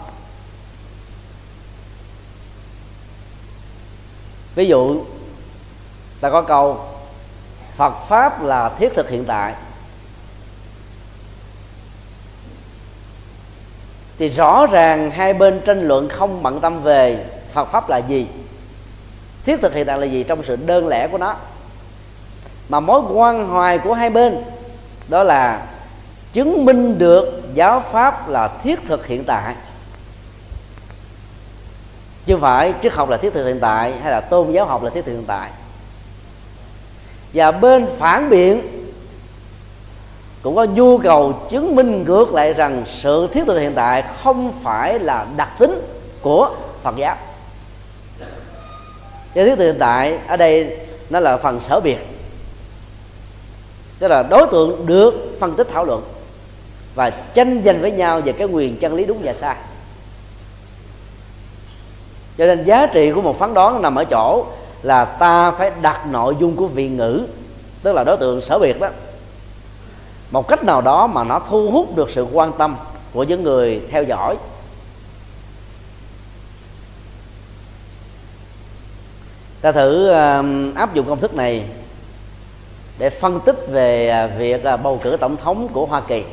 Speaker 1: ví dụ, ta có câu, Phật pháp là thiết thực hiện tại. Thì rõ ràng hai bên tranh luận không bận tâm về Phật pháp là gì. Thiết thực hiện tại là gì trong sự đơn lẻ của nó. Mà mối quan hoài của hai bên, đó là chứng minh được giáo pháp là thiết thực hiện tại. Chứ phải triết học là thiết thực hiện tại hay là tôn giáo học là thiết thực hiện tại. Và bên phản biện cũng có nhu cầu chứng minh ngược lại rằng sự thiết thực hiện tại không phải là đặc tính của Phật giáo. Cái thiết thực hiện tại ở đây nó là phần sở biệt. Tức là đối tượng được phân tích thảo luận và tranh giành với nhau về cái quyền chân lý đúng và sai. Cho nên giá trị của một phán đoán nằm ở chỗ là ta phải đặt nội dung của vị ngữ, tức là đối tượng sở biệt đó, một cách nào đó mà nó thu hút được sự quan tâm của những người theo dõi. Ta thử um, áp dụng công thức này để phân tích về à, việc à, bầu cử tổng thống của Hoa Kỳ.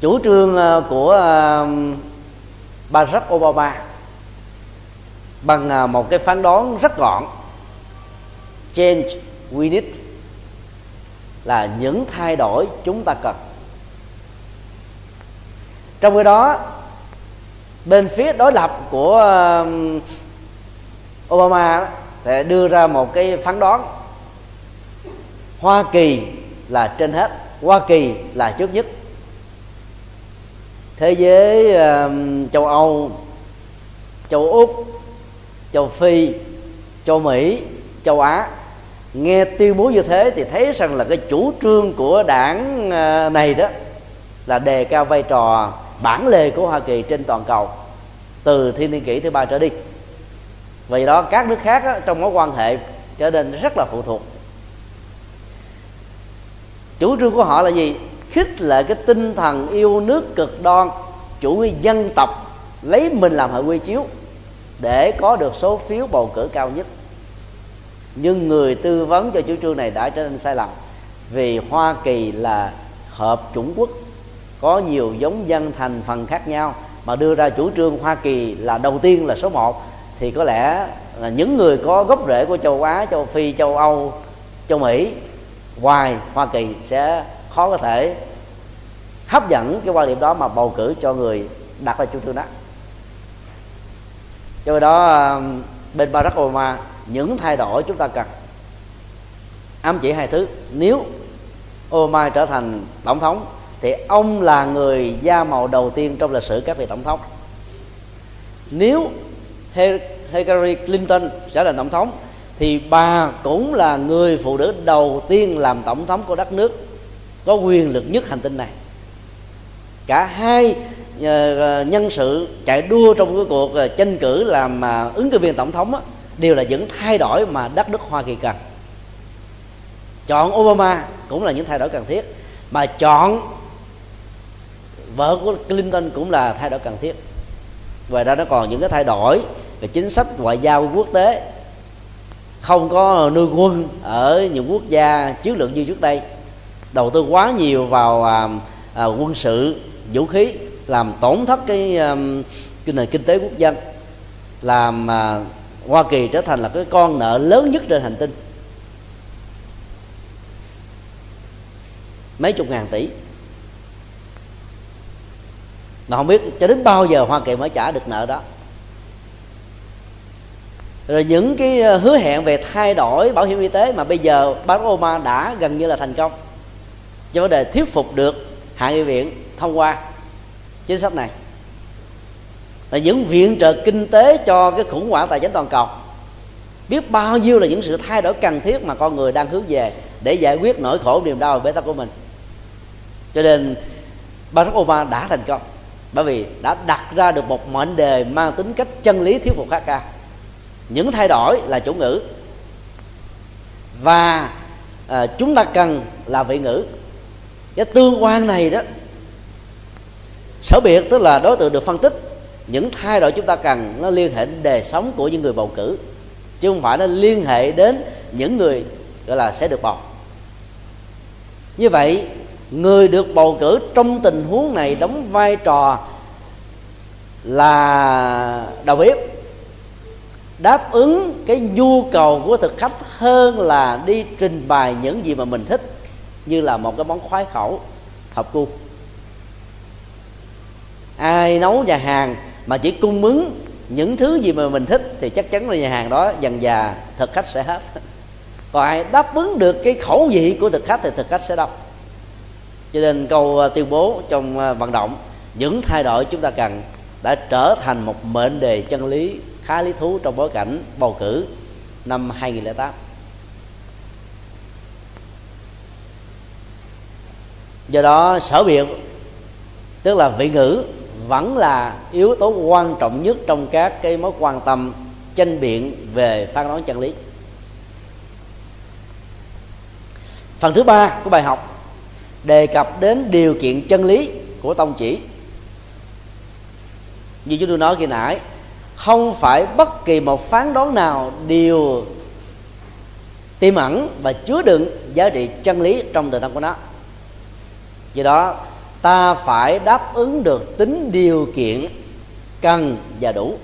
Speaker 1: Chủ trương ờ, của ờ, Barack Obama bằng ờ, một cái phán đoán rất gọn. Change we need là những thay đổi chúng ta cần. Trong khi đó, bên phía đối lập của Obama sẽ đưa ra một cái phán đoán. Hoa Kỳ là trên hết, Hoa Kỳ là trước nhất thế giới uh, châu Âu châu Úc châu Phi châu Mỹ châu Á nghe tuyên bố như thế thì thấy rằng là cái chủ trương của đảng ờ, này đó là đề cao vai trò bản lề của Hoa Kỳ trên toàn cầu từ thiên niên kỷ thứ ba trở đi. Vì đó các nước khác đó, trong mối quan hệ trở nên rất là phụ thuộc. Chủ trương của họ là gì? Khích lệ cái tinh thần yêu nước cực đoan chủ nghĩa dân tộc lấy mình làm hệ quy chiếu để có được số phiếu bầu cử cao nhất. Nhưng người tư vấn cho chủ trương này đã trở nên sai lầm vì hoa kỳ là hợp chủng quốc có nhiều giống dân thành phần khác nhau mà đưa ra chủ trương Hoa Kỳ là đầu tiên là số 1 thì có lẽ là những người có gốc rễ của châu Á, châu Phi, châu Âu, châu Mỹ ngoài Hoa Kỳ sẽ khó có thể hấp dẫn cái quan điểm đó mà bầu cử cho người đặt ra chủ trương đó. Do đó um, bên Barack Obama, những thay đổi chúng ta cần ám chỉ hai thứ. Nếu Obama trở thành tổng thống, thì ông là người da màu đầu tiên trong lịch sử các vị tổng thống. Nếu Hillary Clinton trở thành tổng thống, thì bà cũng là người phụ nữ đầu tiên làm tổng thống của đất nước có quyền lực nhất hành tinh này. Cả hai ờ, ờ, nhân sự chạy đua trong cái cuộc ờ, tranh cử làm mà ứng cử viên tổng thống á, đều là những thay đổi mà đất nước Hoa Kỳ cần. Chọn Obama cũng là những thay đổi cần thiết mà chọn vợ của Clinton cũng là thay đổi cần thiết. Ngoài ra nó còn những cái thay đổi về chính sách ngoại giao quốc tế. Không có nuôi quân ở những quốc gia chiến lược như trước đây đầu tư quá nhiều vào à, à, quân sự vũ khí làm tổn thất cái, cái nền kinh tế quốc dân làm à, Hoa Kỳ trở thành là cái con nợ lớn nhất trên hành tinh. Mấy chục ngàn tỷ. Mà không biết cho đến bao giờ Hoa Kỳ mới trả được nợ đó. Rồi những cái à, hứa hẹn về thay đổi bảo hiểm y tế mà bây giờ Barack Obama đã gần như là thành công cho vấn đề thuyết phục được hạ nghị viện thông qua chính sách này. Là những viện trợ kinh tế cho cái khủng hoảng tài chính toàn cầu. Biết bao nhiêu là những sự thay đổi cần thiết mà con người đang hướng về để giải quyết nỗi khổ niềm đau và bế tắc của mình. Cho nên Barack Obama đã thành công bởi vì đã đặt ra được một mệnh đề mang tính cách chân lý thuyết phục khá cao. Những thay đổi là chủ ngữ và à, chúng ta cần là vị ngữ cái tương quan này đó, sở biệt tức là đối tượng được phân tích. Những thay đổi chúng ta cần nó liên hệ đến đời sống của những người bầu cử, chứ không phải nó liên hệ đến những người, gọi là, sẽ được bầu. Như vậy, người được bầu cử trong tình huống này đóng vai trò là đầu bếp, đáp ứng cái nhu cầu của thực khách hơn là đi trình bày những gì mà mình thích như là một cái món khoái khẩu hợp cu ai nấu nhà hàng mà chỉ cung ứng những thứ gì mà mình thích thì chắc chắn là nhà hàng đó dần già thực khách sẽ hết. Còn ai đáp ứng được cái khẩu vị của thực khách thì thực khách sẽ đông cho nên câu à, tuyên bố trong à, vận động, những thay đổi chúng ta cần đã trở thành một mệnh đề chân lý khá lý thú trong bối cảnh bầu cử năm 2008 do đó, sở biện tức là vị ngữ, vẫn là yếu tố quan trọng nhất trong các cái mối quan tâm tranh biện về phán đoán chân lý. Phần thứ ba của bài học, đề cập đến điều kiện chân lý của tông chỉ. Như chúng tôi nói khi nãy, không phải bất kỳ một phán đoán nào đều tiềm ẩn và chứa đựng giá trị chân lý trong tự thân của nó do đó, ta phải đáp ứng được tính điều kiện cần và đủ.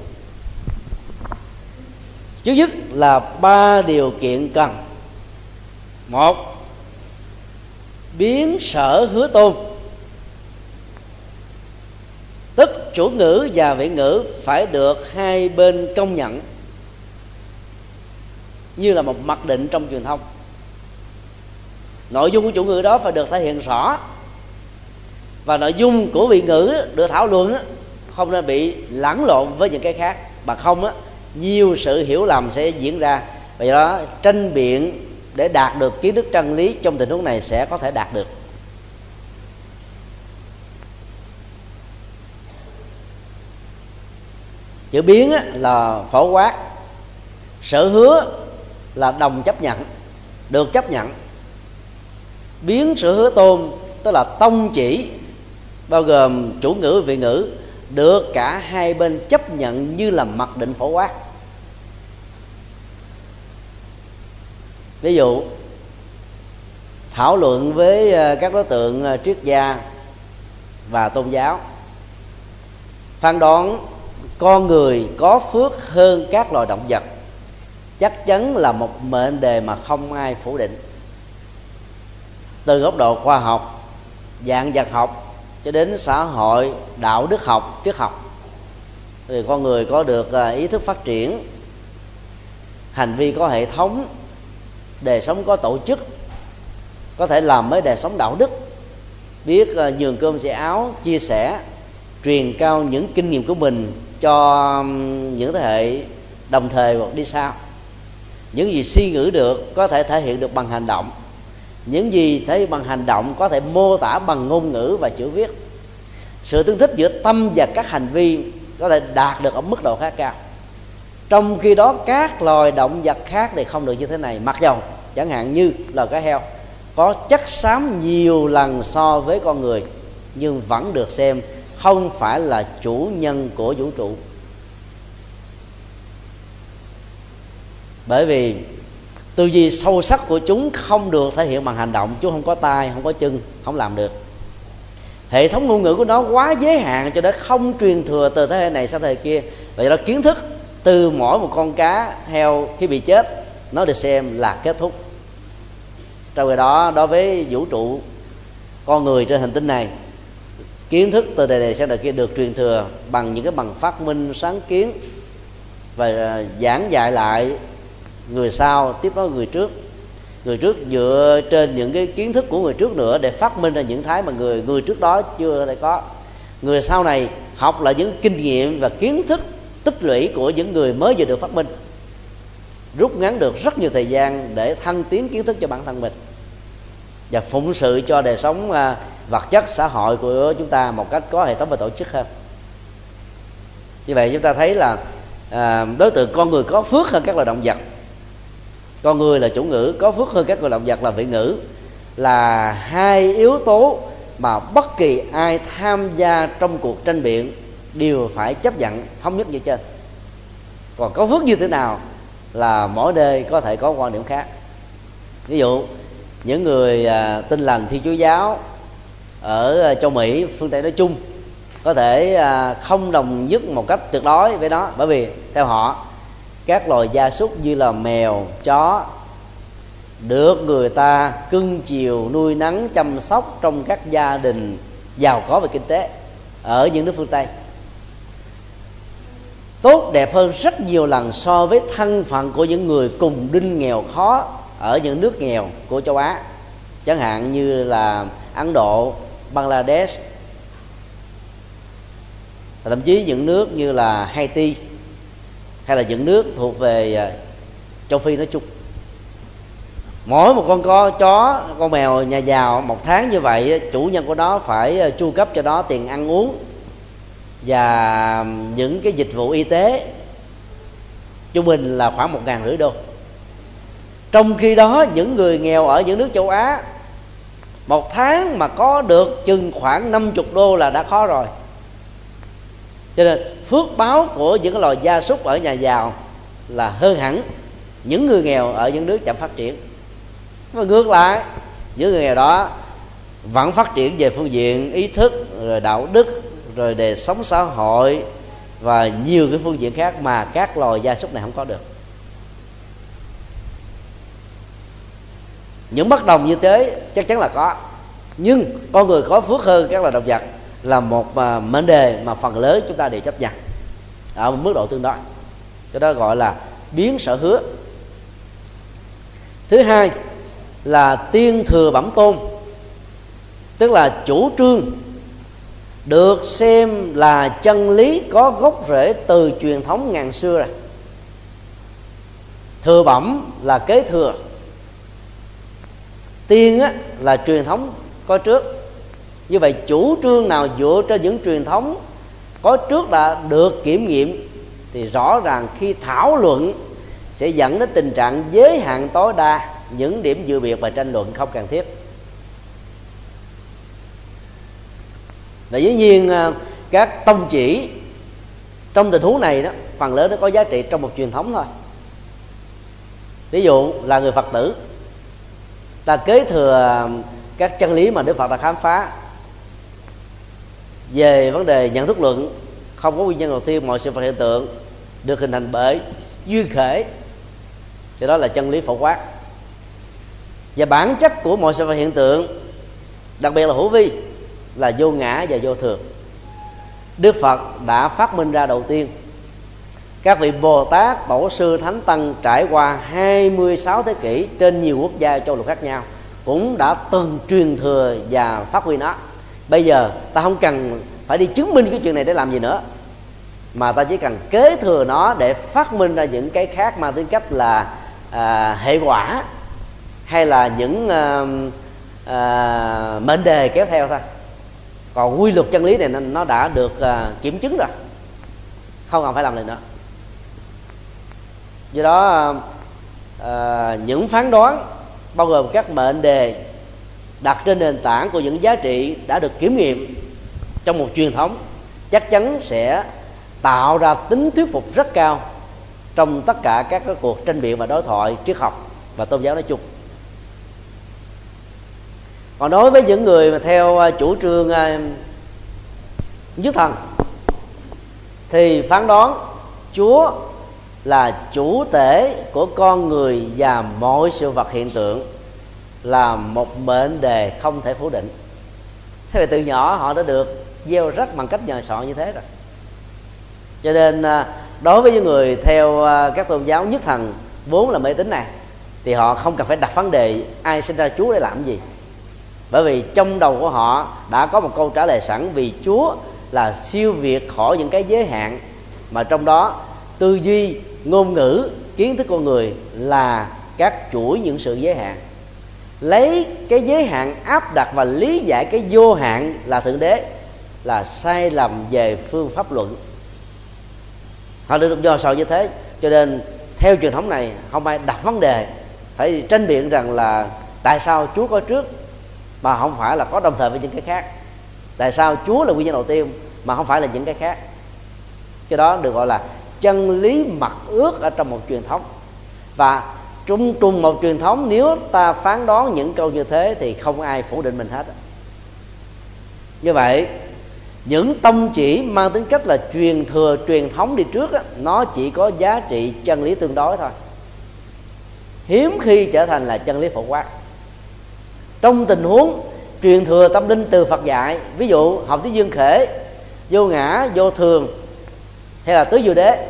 Speaker 1: Trước nhất là ba điều kiện cần. Một, biến sở hứa tôn. Tức chủ ngữ và vị ngữ phải được hai bên công nhận, như là một mặc định trong truyền thông. Nội dung của chủ ngữ đó phải được thể hiện rõ và nội dung của vị ngữ được thảo luận không nên bị lẫn lộn với những cái khác. Mà không á, nhiều sự hiểu lầm sẽ diễn ra. Vì đó, tranh biện để đạt được kiến thức chân lý trong tình huống này sẽ có thể đạt được. Chữ biến là phổ quát. Sở hứa là đồng chấp nhận, được chấp nhận. Biến sở hứa tôn tức là tông chỉ bao gồm chủ ngữ vị ngữ, được cả hai bên chấp nhận như là mặc định phổ quát. Ví dụ, thảo luận với ờ, các đối tượng ờ, triết gia và tôn giáo. Phán đoán, con người có phước hơn các loài động vật, chắc chắn là một mệnh đề mà không ai phủ định. Từ góc độ khoa học, dạng vật học cho đến xã hội đạo đức học, triết học. Thì con người có được à, ý thức phát triển. Hành vi có hệ thống. Đời sống có tổ chức. Có thể làm mới đời sống đạo đức. Biết à, nhường cơm sẻ áo, chia sẻ, truyền cao những kinh nghiệm của mình cho những thế hệ đồng thời hoặc đi sau. Những gì suy ngữ được có thể thể hiện được bằng hành động những gì thể hiện bằng hành động có thể mô tả bằng ngôn ngữ và chữ viết. Sự tương thích giữa tâm và các hành vi có thể đạt được ở mức độ khá cao. Trong khi đó, các loài động vật khác thì không được như thế này. Mặc dầu chẳng hạn như là cá heo, có chất xám nhiều lần so với con người, nhưng vẫn được xem không phải là chủ nhân của vũ trụ. Bởi vì tư duy sâu sắc của chúng không được thể hiện bằng hành động chúng không có tay, không có chân, không làm được. Hệ thống ngôn ngữ của nó quá giới hạn cho nên không truyền thừa từ thế hệ này sang thế hệ kia. Vậy đó kiến thức từ mỗi một con cá heo khi bị chết, nó được xem là kết thúc. Trong khi đó, đối với vũ trụ, con người trên hành tinh này, kiến thức từ đời này sang đời kia được truyền thừa bằng những cái bằng phát minh sáng kiến và giảng dạy lại người sau tiếp nối người trước. Người trước dựa trên những cái kiến thức của người trước nữa để phát minh ra những thái mà người người trước đó chưa lại có. Người sau này học là những kinh nghiệm và kiến thức tích lũy của những người mới vừa được phát minh rút ngắn được rất nhiều thời gian để thăng tiến kiến thức cho bản thân mình và phụng sự cho đời sống à, vật chất xã hội của chúng ta một cách có hệ thống và tổ chức hơn. Như vậy chúng ta thấy là à, đối tượng con người có phước hơn các loài động vật con người là chủ ngữ có phước hơn các người động vật là vị ngữ. Là hai yếu tố mà bất kỳ ai tham gia trong cuộc tranh biện đều phải chấp nhận thống nhất như trên. Còn có phước như thế nào là mỗi nơi có thể có quan điểm khác. Ví dụ những người à, tin lành thiên chúa giáo ở à, châu mỹ phương tây nói chung có thể à, không đồng nhất một cách tuyệt đối với nó. Bởi vì theo họ các loài gia súc như là mèo chó được người ta cưng chiều nuôi nắng chăm sóc trong các gia đình giàu có về kinh tế ở những nước phương tây. Tốt đẹp hơn rất nhiều lần so với thân phận của những người cùng đinh nghèo khó ở những nước nghèo của châu Á. Chẳng hạn như là Ấn Độ, Bangladesh thậm chí những nước như là Haiti hay là những nước thuộc về à, châu Phi nói chung. Mỗi một con có chó, con mèo, nhà giàu, một tháng như vậy chủ nhân của nó phải à, chu cấp cho nó tiền ăn uống và những cái dịch vụ y tế. Trung bình là khoảng một ngàn rưỡi đô. Trong khi đó, những người nghèo ở những nước châu á, một tháng mà có được chừng khoảng 50 đô là đã khó rồi cho nên phước báo của những loài gia súc ở nhà giàu là hơn hẳn những người nghèo ở những nước chậm phát triển. Và ngược lại, những người nghèo đó vẫn phát triển về phương diện ý thức, rồi đạo đức, rồi đời sống xã hội và nhiều cái phương diện khác mà các loài gia súc này không có được. Những bất đồng như thế chắc chắn là có, nhưng con người có phước hơn các loài động vật là một uh, mệnh đề mà phần lớn chúng ta đều chấp nhận ở một mức độ tương đối. Cái đó gọi là biến sở hứa. Thứ hai là tiên thừa bẩm tôn tức là chủ trương được xem là chân lý có gốc rễ từ truyền thống ngàn xưa rồi. Thừa bẩm là kế thừa. Tiên á, là truyền thống có trước như vậy chủ trương nào dựa trên những truyền thống có trước đã được kiểm nghiệm thì rõ ràng khi thảo luận sẽ dẫn đến tình trạng giới hạn tối đa những điểm dự biệt và tranh luận không cần thiết. Và dĩ nhiên à, các tông chỉ trong tình huống này đó, phần lớn nó có giá trị trong một truyền thống thôi. Ví dụ là người phật tử, ta kế thừa các chân lý mà đức phật đã khám phá về vấn đề nhận thức luận không có nguyên nhân đầu tiên mọi sự vật hiện tượng được hình thành bởi duyên khởi thì đó là chân lý phổ quát. Và bản chất của mọi sự vật hiện tượng đặc biệt là hữu vi là vô ngã và vô thường. Đức phật đã phát minh ra đầu tiên. Các vị Bồ Tát, Tổ sư, Thánh Tăng trải qua 26 thế kỷ trên nhiều quốc gia châu lục khác nhau cũng đã từng truyền thừa và phát huy nó. Bây giờ ta không cần phải đi chứng minh cái chuyện này để làm gì nữa. Mà ta chỉ cần kế thừa nó để phát minh ra những cái khác mang tính cách là à, hệ quả hay là những à, à, mệnh đề kéo theo thôi. Còn quy luật chân lý này nó đã được à, kiểm chứng rồi. Không cần phải làm gì nữa. Do đó à, những phán đoán bao gồm các mệnh đề đặt trên nền tảng của những giá trị đã được kiểm nghiệm trong một truyền thống, chắc chắn sẽ tạo ra tính thuyết phục rất cao trong tất cả các cái cuộc tranh biện và đối thoại triết học và tôn giáo nói chung. Còn đối với những người mà theo à, chủ trương à, nhất thần, thì phán đoán chúa là chủ tể của con người và mọi sự vật hiện tượng là một mệnh đề không thể phủ định. Thế vậy từ nhỏ họ đã được gieo rắc bằng cách nhờ sọ như thế rồi. Cho nên à, đối với những người theo à, các tôn giáo nhất thần vốn là mê tín này, thì họ không cần phải đặt vấn đề ai sinh ra chúa để làm gì. Bởi vì trong đầu của họ đã có một câu trả lời sẵn vì chúa là siêu việt khỏi những cái giới hạn, mà trong đó tư duy, ngôn ngữ, kiến thức con người là các chuỗi những sự giới hạn lấy cái giới hạn áp đặt và lý giải cái vô hạn là thượng đế là sai lầm về phương pháp luận. Họ được do sầu như thế, cho nên theo truyền thống này không ai đặt vấn đề, phải tranh biện rằng là tại sao chúa có trước mà không phải là có đồng thời với những cái khác. Tại sao chúa là nguyên nhân đầu tiên mà không phải là những cái khác? Cái đó được gọi là chân lý mặc ước ở trong một truyền thống. Và trung trùng một truyền thống, nếu ta phán đoán những câu như thế thì không ai phủ định mình hết. Như vậy, những tông chỉ mang tính cách là truyền thừa, truyền thống đi trước nó chỉ có giá trị chân lý tương đối thôi. Hiếm khi trở thành là chân lý phổ quát. Trong tình huống truyền thừa tâm linh từ Phật dạy, ví dụ học thuyết dương khể, vô ngã, vô thường hay là tứ diệu đế,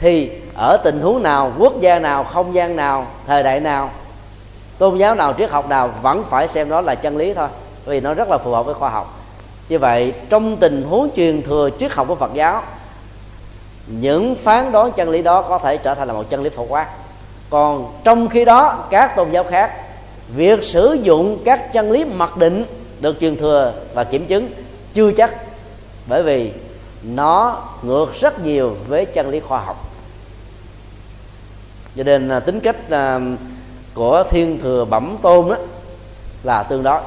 Speaker 1: thì ở tình huống nào, quốc gia nào, không gian nào, thời đại nào, tôn giáo nào, triết học nào vẫn phải xem đó là chân lý thôi, vì nó rất là phù hợp với khoa học. Như vậy, trong tình huống truyền thừa triết học của phật giáo, những phán đoán chân lý đó có thể trở thành là một chân lý phổ quát. Còn trong khi đó, các tôn giáo khác, việc sử dụng các chân lý mặc định được truyền thừa và kiểm chứng chưa chắc, bởi vì nó ngược rất nhiều với chân lý khoa học cho nên à, tính cách à, của thiên thừa bẩm tôn đó là tương đối.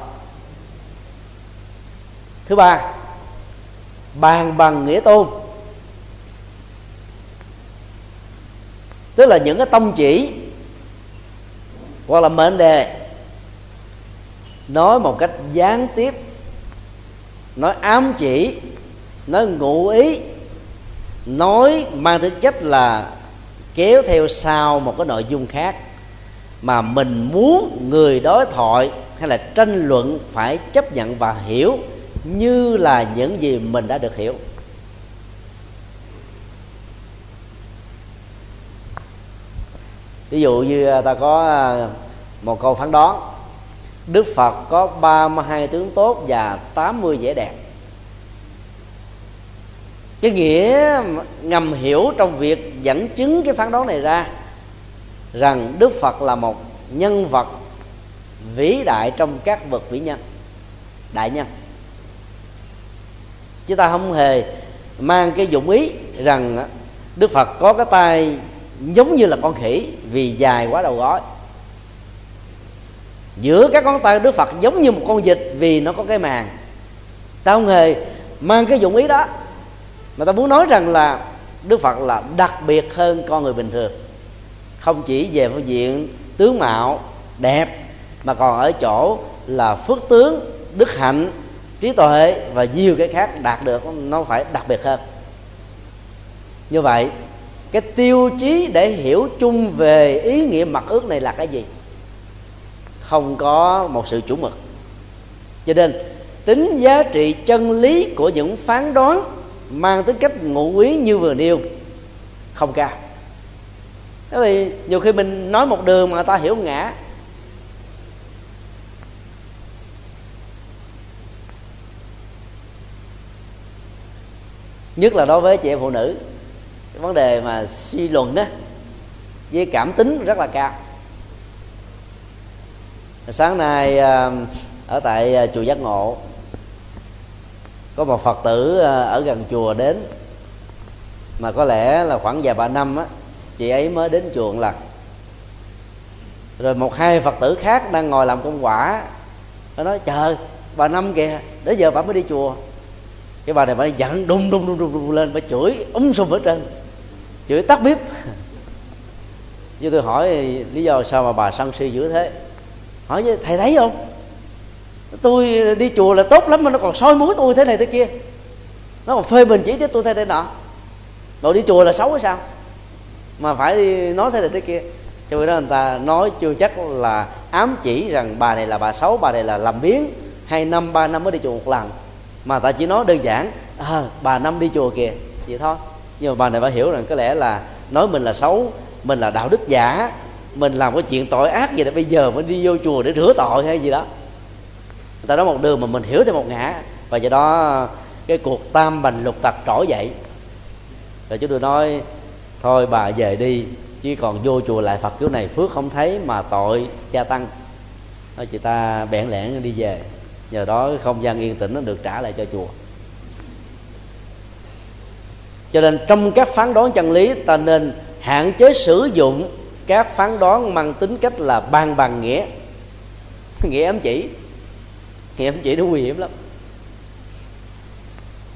Speaker 1: Thứ ba bàn bằng nghĩa tôn. Tức là những cái tông chỉ hoặc là mệnh đề nói một cách gián tiếp nói ám chỉ nói ngụ ý nói mang tính chất là kéo theo sau một cái nội dung khác mà mình muốn người đối thoại hay là tranh luận phải chấp nhận và hiểu như là những gì mình đã được hiểu. Ví dụ như à, ta có à, một câu phán đoán. Đức Phật có 32 tướng tốt và 80 vẻ đẹp cái nghĩa ngầm hiểu trong việc dẫn chứng cái phán đoán này ra, rằng đức phật là một nhân vật vĩ đại trong các bậc vĩ nhân, đại nhân. Chúng ta không hề mang cái dụng ý rằng đức phật có cái tay giống như là con khỉ vì dài quá đầu gói giữa các ngón tay đức phật giống như một con vịt vì nó có cái màng. Ta không hề mang cái dụng ý đó mà ta muốn nói rằng là đức phật là đặc biệt hơn con người bình thường. Không chỉ về phương diện tướng mạo đẹp, mà còn ở chỗ là phước tướng, đức hạnh, trí tuệ và nhiều cái khác đạt được nó phải đặc biệt hơn. Như vậy, cái tiêu chí để hiểu chung về ý nghĩa mặt ước này là cái gì? Không có một sự chủ mực. Cho nên, tính giá trị chân lý của những phán đoán mang tính cách ngụ ý như vừa nêu, không cao. Bởi vì nhiều khi mình nói một đường mà ta hiểu ngã. Nhất là đối với chị em phụ nữ, cái vấn đề mà suy luận đó với cảm tính rất là cao. Sáng nay à, ở tại à, chùa giác ngộ có một phật tử ờ, ở gần chùa đến, mà có lẽ là khoảng vài ba năm á, chị ấy mới đến chùa một lần. Rồi một hai phật tử khác đang ngồi làm công quả, nó nói chờ bà năm kìa, đến giờ bà mới đi chùa. Cái bà này bà giận đùng đùng đùng đùng lên, bà chửi úng sùm hết trơn. Chửi tắt bếp. Như tôi hỏi lý do sao mà bà sân si dữ thế? Hỏi với thầy thấy không? Tôi đi chùa là tốt lắm mà nó còn soi mũi tôi thế này thế kia. Nó còn phê bình chỉ cho tôi thế này nọ. Rồi đi chùa là xấu hay sao? Mà phải đi nói thế này thế kia. Cho nên đó người ta nói chưa chắc là ám chỉ rằng bà này là bà xấu bà này là làm biến. Hai năm ba năm mới đi chùa một lần. Mà ta chỉ nói đơn giản à, bà năm đi chùa kìa. Vậy thôi. Nhưng mà bà này phải hiểu rằng có lẽ là nói mình là xấu mình là đạo đức giả mình làm cái chuyện tội ác gì đó bây giờ mới đi vô chùa để rửa tội hay gì đó người ta nói một đường mà mình hiểu theo một ngã, và do đó cái cuộc tam bành lục tặc trỗi dậy. Rồi chúng tôi nói, thôi bà về đi, chứ còn vô chùa lại phật kiểu này phước không thấy mà tội gia tăng. Thôi chị ta bẽn lẽn đi về. Nhờ đó không gian yên tĩnh nó được trả lại cho chùa. Cho nên trong các phán đoán chân lý, ta nên hạn chế sử dụng các phán đoán mang tính cách là ban bằng nghĩa. Nghĩa ám chỉ nghĩa ám chỉ nó nguy hiểm lắm.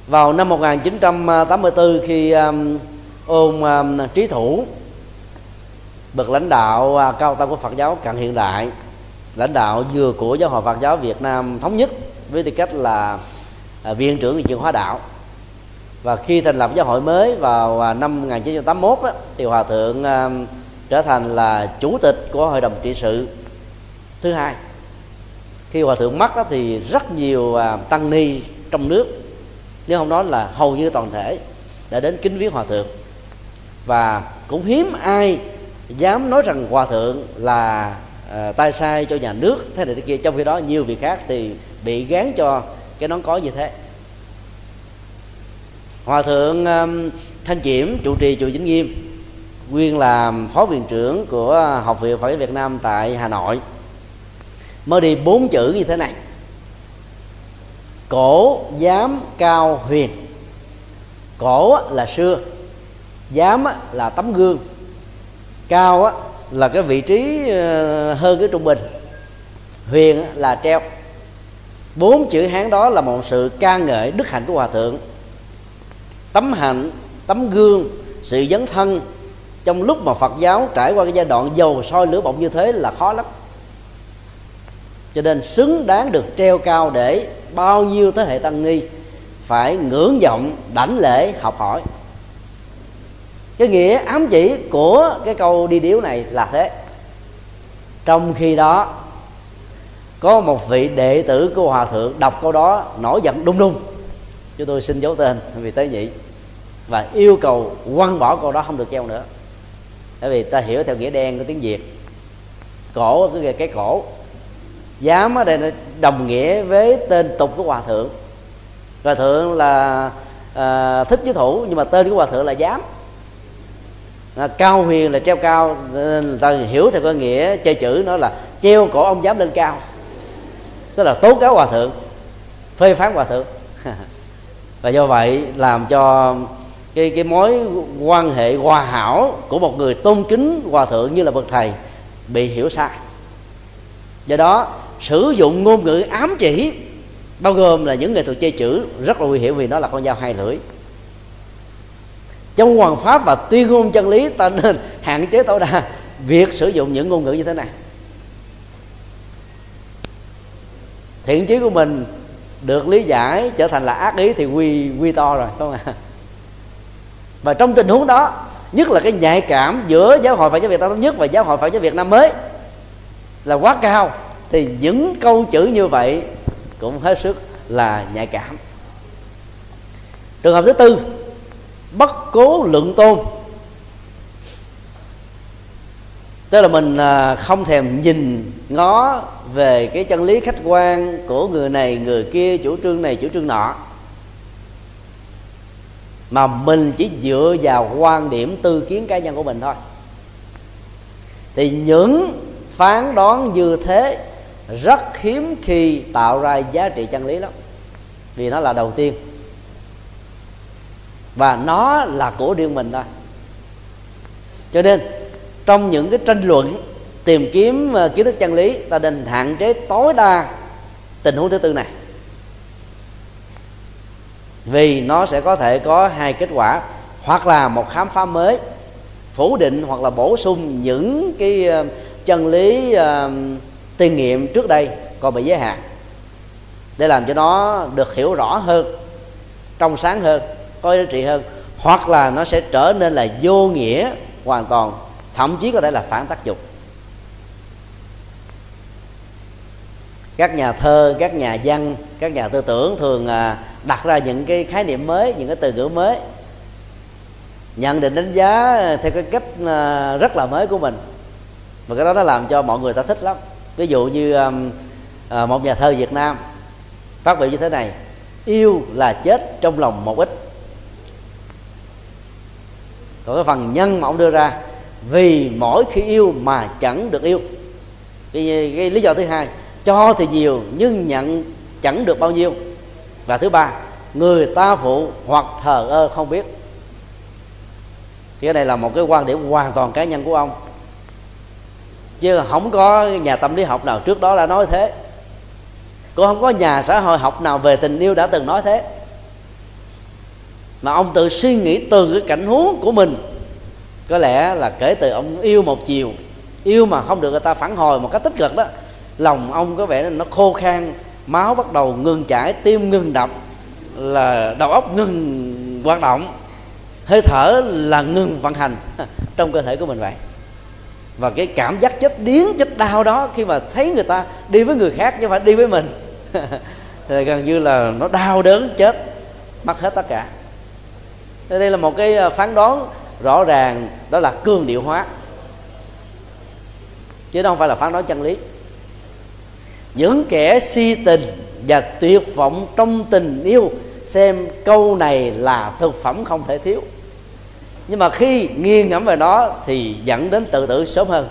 Speaker 1: Vào năm 1984 khi um, ông um, trí thủ bậc lãnh đạo uh, cao tăng của Phật giáo cận hiện đại lãnh đạo vừa của giáo hội Phật giáo Việt Nam thống nhất với tư cách là uh, viện trưởng về hóa đạo. Và khi thành lập giáo hội mới vào uh, năm 1981 đó, thì hòa thượng uh, trở thành là chủ tịch của hội đồng trị sự thứ hai khi hòa thượng mất đó, thì rất nhiều à, tăng ni trong nước nếu không nói là hầu như toàn thể đã đến kính viếng hòa thượng. Và cũng hiếm ai dám nói rằng hòa thượng là à, tay sai cho nhà nước thế này thế kia trong khi đó nhiều việc khác thì bị gán cho cái nón có như thế. Hòa thượng um, thanh kiểm trụ trì chùa vĩnh nghiêm nguyên là phó viện trưởng của học viện phật giáo việt nam tại hà nội mới đi bốn chữ như thế này. Cổ giám cao huyền. Cổ là xưa, giám là tấm gương. Cao là cái vị trí ờ, hơn cái trung bình. Huyền là treo. Bốn chữ hán đó là một sự ca ngợi đức hạnh của hòa thượng. Tấm hạnh, tấm gương, sự dấn thân. Trong lúc mà phật giáo trải qua cái giai đoạn dầu soi lửa bỏng như thế là khó lắm cho nên xứng đáng được treo cao để bao nhiêu thế hệ tăng ni phải ngưỡng vọng, đảnh lễ, học hỏi. Cái nghĩa ám chỉ của cái câu đi điếu này là thế. Trong khi đó, có một vị đệ tử của hòa thượng đọc câu đó nổi giận đung đung chúng tôi xin giấu tên, vì tế nhị. Và yêu cầu quăng bỏ câu đó không được treo nữa. Bởi vì ta hiểu theo nghĩa đen của tiếng việt. Cổ, cái cái cổ giám ở đây đồng nghĩa với tên tục của hòa thượng. Hòa thượng là à, thích chứ thủ nhưng mà tên của hòa thượng là giám, à, cao huyền là treo cao à, người ta hiểu theo cái nghĩa chơi chữ nó là treo cổ ông giám lên cao. Tức là tố cáo hòa thượng phê phán hòa thượng. Và do vậy làm cho cái cái mối quan hệ hòa hảo của một người tôn kính hòa thượng như là bậc thầy bị hiểu sai. Do đó sử dụng ngôn ngữ ám chỉ, bao gồm là những nghệ thuật chơi chữ, rất là nguy hiểm vì nó là con dao hai lưỡi. Trong hoàng pháp và tuyên ngôn chân lý, ta nên hạn chế tối đa việc sử dụng những ngôn ngữ như thế này. Thiện chí của mình được lý giải trở thành là ác ý thì quy quy to rồi không ạ? À? và trong tình huống đó, nhất là cái nhạy cảm giữa giáo hội phật giáo việt nam thống nhất và giáo hội phật giáo việt nam mới là quá cao thì những câu chữ như vậy cũng hết sức là nhạy cảm. Trường hợp thứ tư, bất cố lượng tôn. Tức là mình à, không thèm nhìn ngó về cái chân lý khách quan của người này, người kia, chủ trương này, chủ trương nọ. Mà mình chỉ dựa vào quan điểm tư kiến cá nhân của mình thôi. Thì những phán đoán như thế rất hiếm khi tạo ra giá trị chân lý lắm. Vì nó là đầu tiên. Và nó là của riêng mình thôi. Cho nên trong những cái tranh luận tìm kiếm ờ, kiến thức chân lý ta nên hạn chế tối đa tình huống thứ tư này. Vì nó sẽ có thể có hai kết quả hoặc là một khám phá mới phủ định hoặc là bổ sung những cái ờ, chân lý uh, tiên nghiệm trước đây còn bị giới hạn. Để làm cho nó được hiểu rõ hơn, trong sáng hơn, có giá trị hơn, hoặc là nó sẽ trở nên là vô nghĩa hoàn toàn, thậm chí có thể là phản tác dụng. Các nhà thơ, các nhà văn, các nhà tư tưởng thường à, đặt ra những cái khái niệm mới, những cái từ ngữ mới, nhận định đánh giá theo cái cách à, rất là mới của mình. Và cái đó nó làm cho mọi người ta thích lắm ví dụ như um, à, một nhà thơ việt nam phát biểu như thế này yêu là chết trong lòng một ít. Còn cái phần nhân mà ông đưa ra vì mỗi khi yêu mà chẳng được yêu. Cái, cái lý do thứ hai cho thì nhiều nhưng nhận chẳng được bao nhiêu. Và thứ ba người ta phụ hoặc thờ ơ không biết. Thì cái này là một cái quan điểm hoàn toàn cá nhân của ông chứ không có nhà tâm lý học nào trước đó đã nói thế. Cũng không có nhà xã hội học nào về tình yêu đã từng nói thế. Mà ông tự suy nghĩ từ cái cảnh huống của mình. Có lẽ là kể từ ông yêu một chiều, yêu mà không được người ta phản hồi một cách tích cực đó, lòng ông có vẻ nó khô khan, máu bắt đầu ngừng chảy, tim ngừng đập, là đầu óc ngừng hoạt động, hơi thở là ngừng vận hành. Trong cơ thể của mình vậy và cái cảm giác chết điếng, chết đau đó, khi mà thấy người ta đi với người khác chứ không phải đi với mình. Thì gần như là nó đau đớn, chết, mất hết tất cả. Đây là một cái ờ, phán đoán rõ ràng, đó là cương điệu hóa. Chứ đó không phải là phán đoán chân lý. Những kẻ si tình và tuyệt vọng trong tình yêu xem câu này là thực phẩm không thể thiếu nhưng mà khi nghiêng ngẫm về nó thì dẫn đến tự tử sớm hơn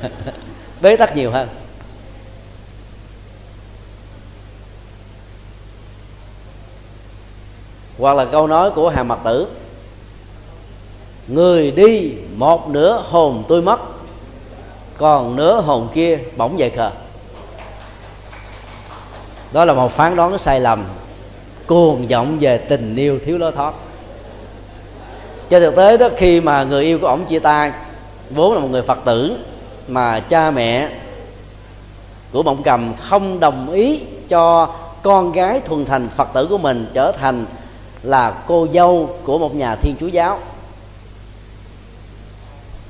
Speaker 1: bế tắc nhiều hơn. Hoặc là câu nói của hàng mặt tử người đi một nửa hồn tôi mất còn nửa hồn kia bỗng dậy khờ. Đó là một phán đoán sai lầm cuồng vọng về tình yêu thiếu lối thoát cho thực tế đó, khi mà người yêu của ổng chia tay, vốn là một người phật tử, mà cha mẹ của mộng cầm không đồng ý cho con gái thuần thành phật tử của mình trở thành là cô dâu của một nhà thiên chúa giáo.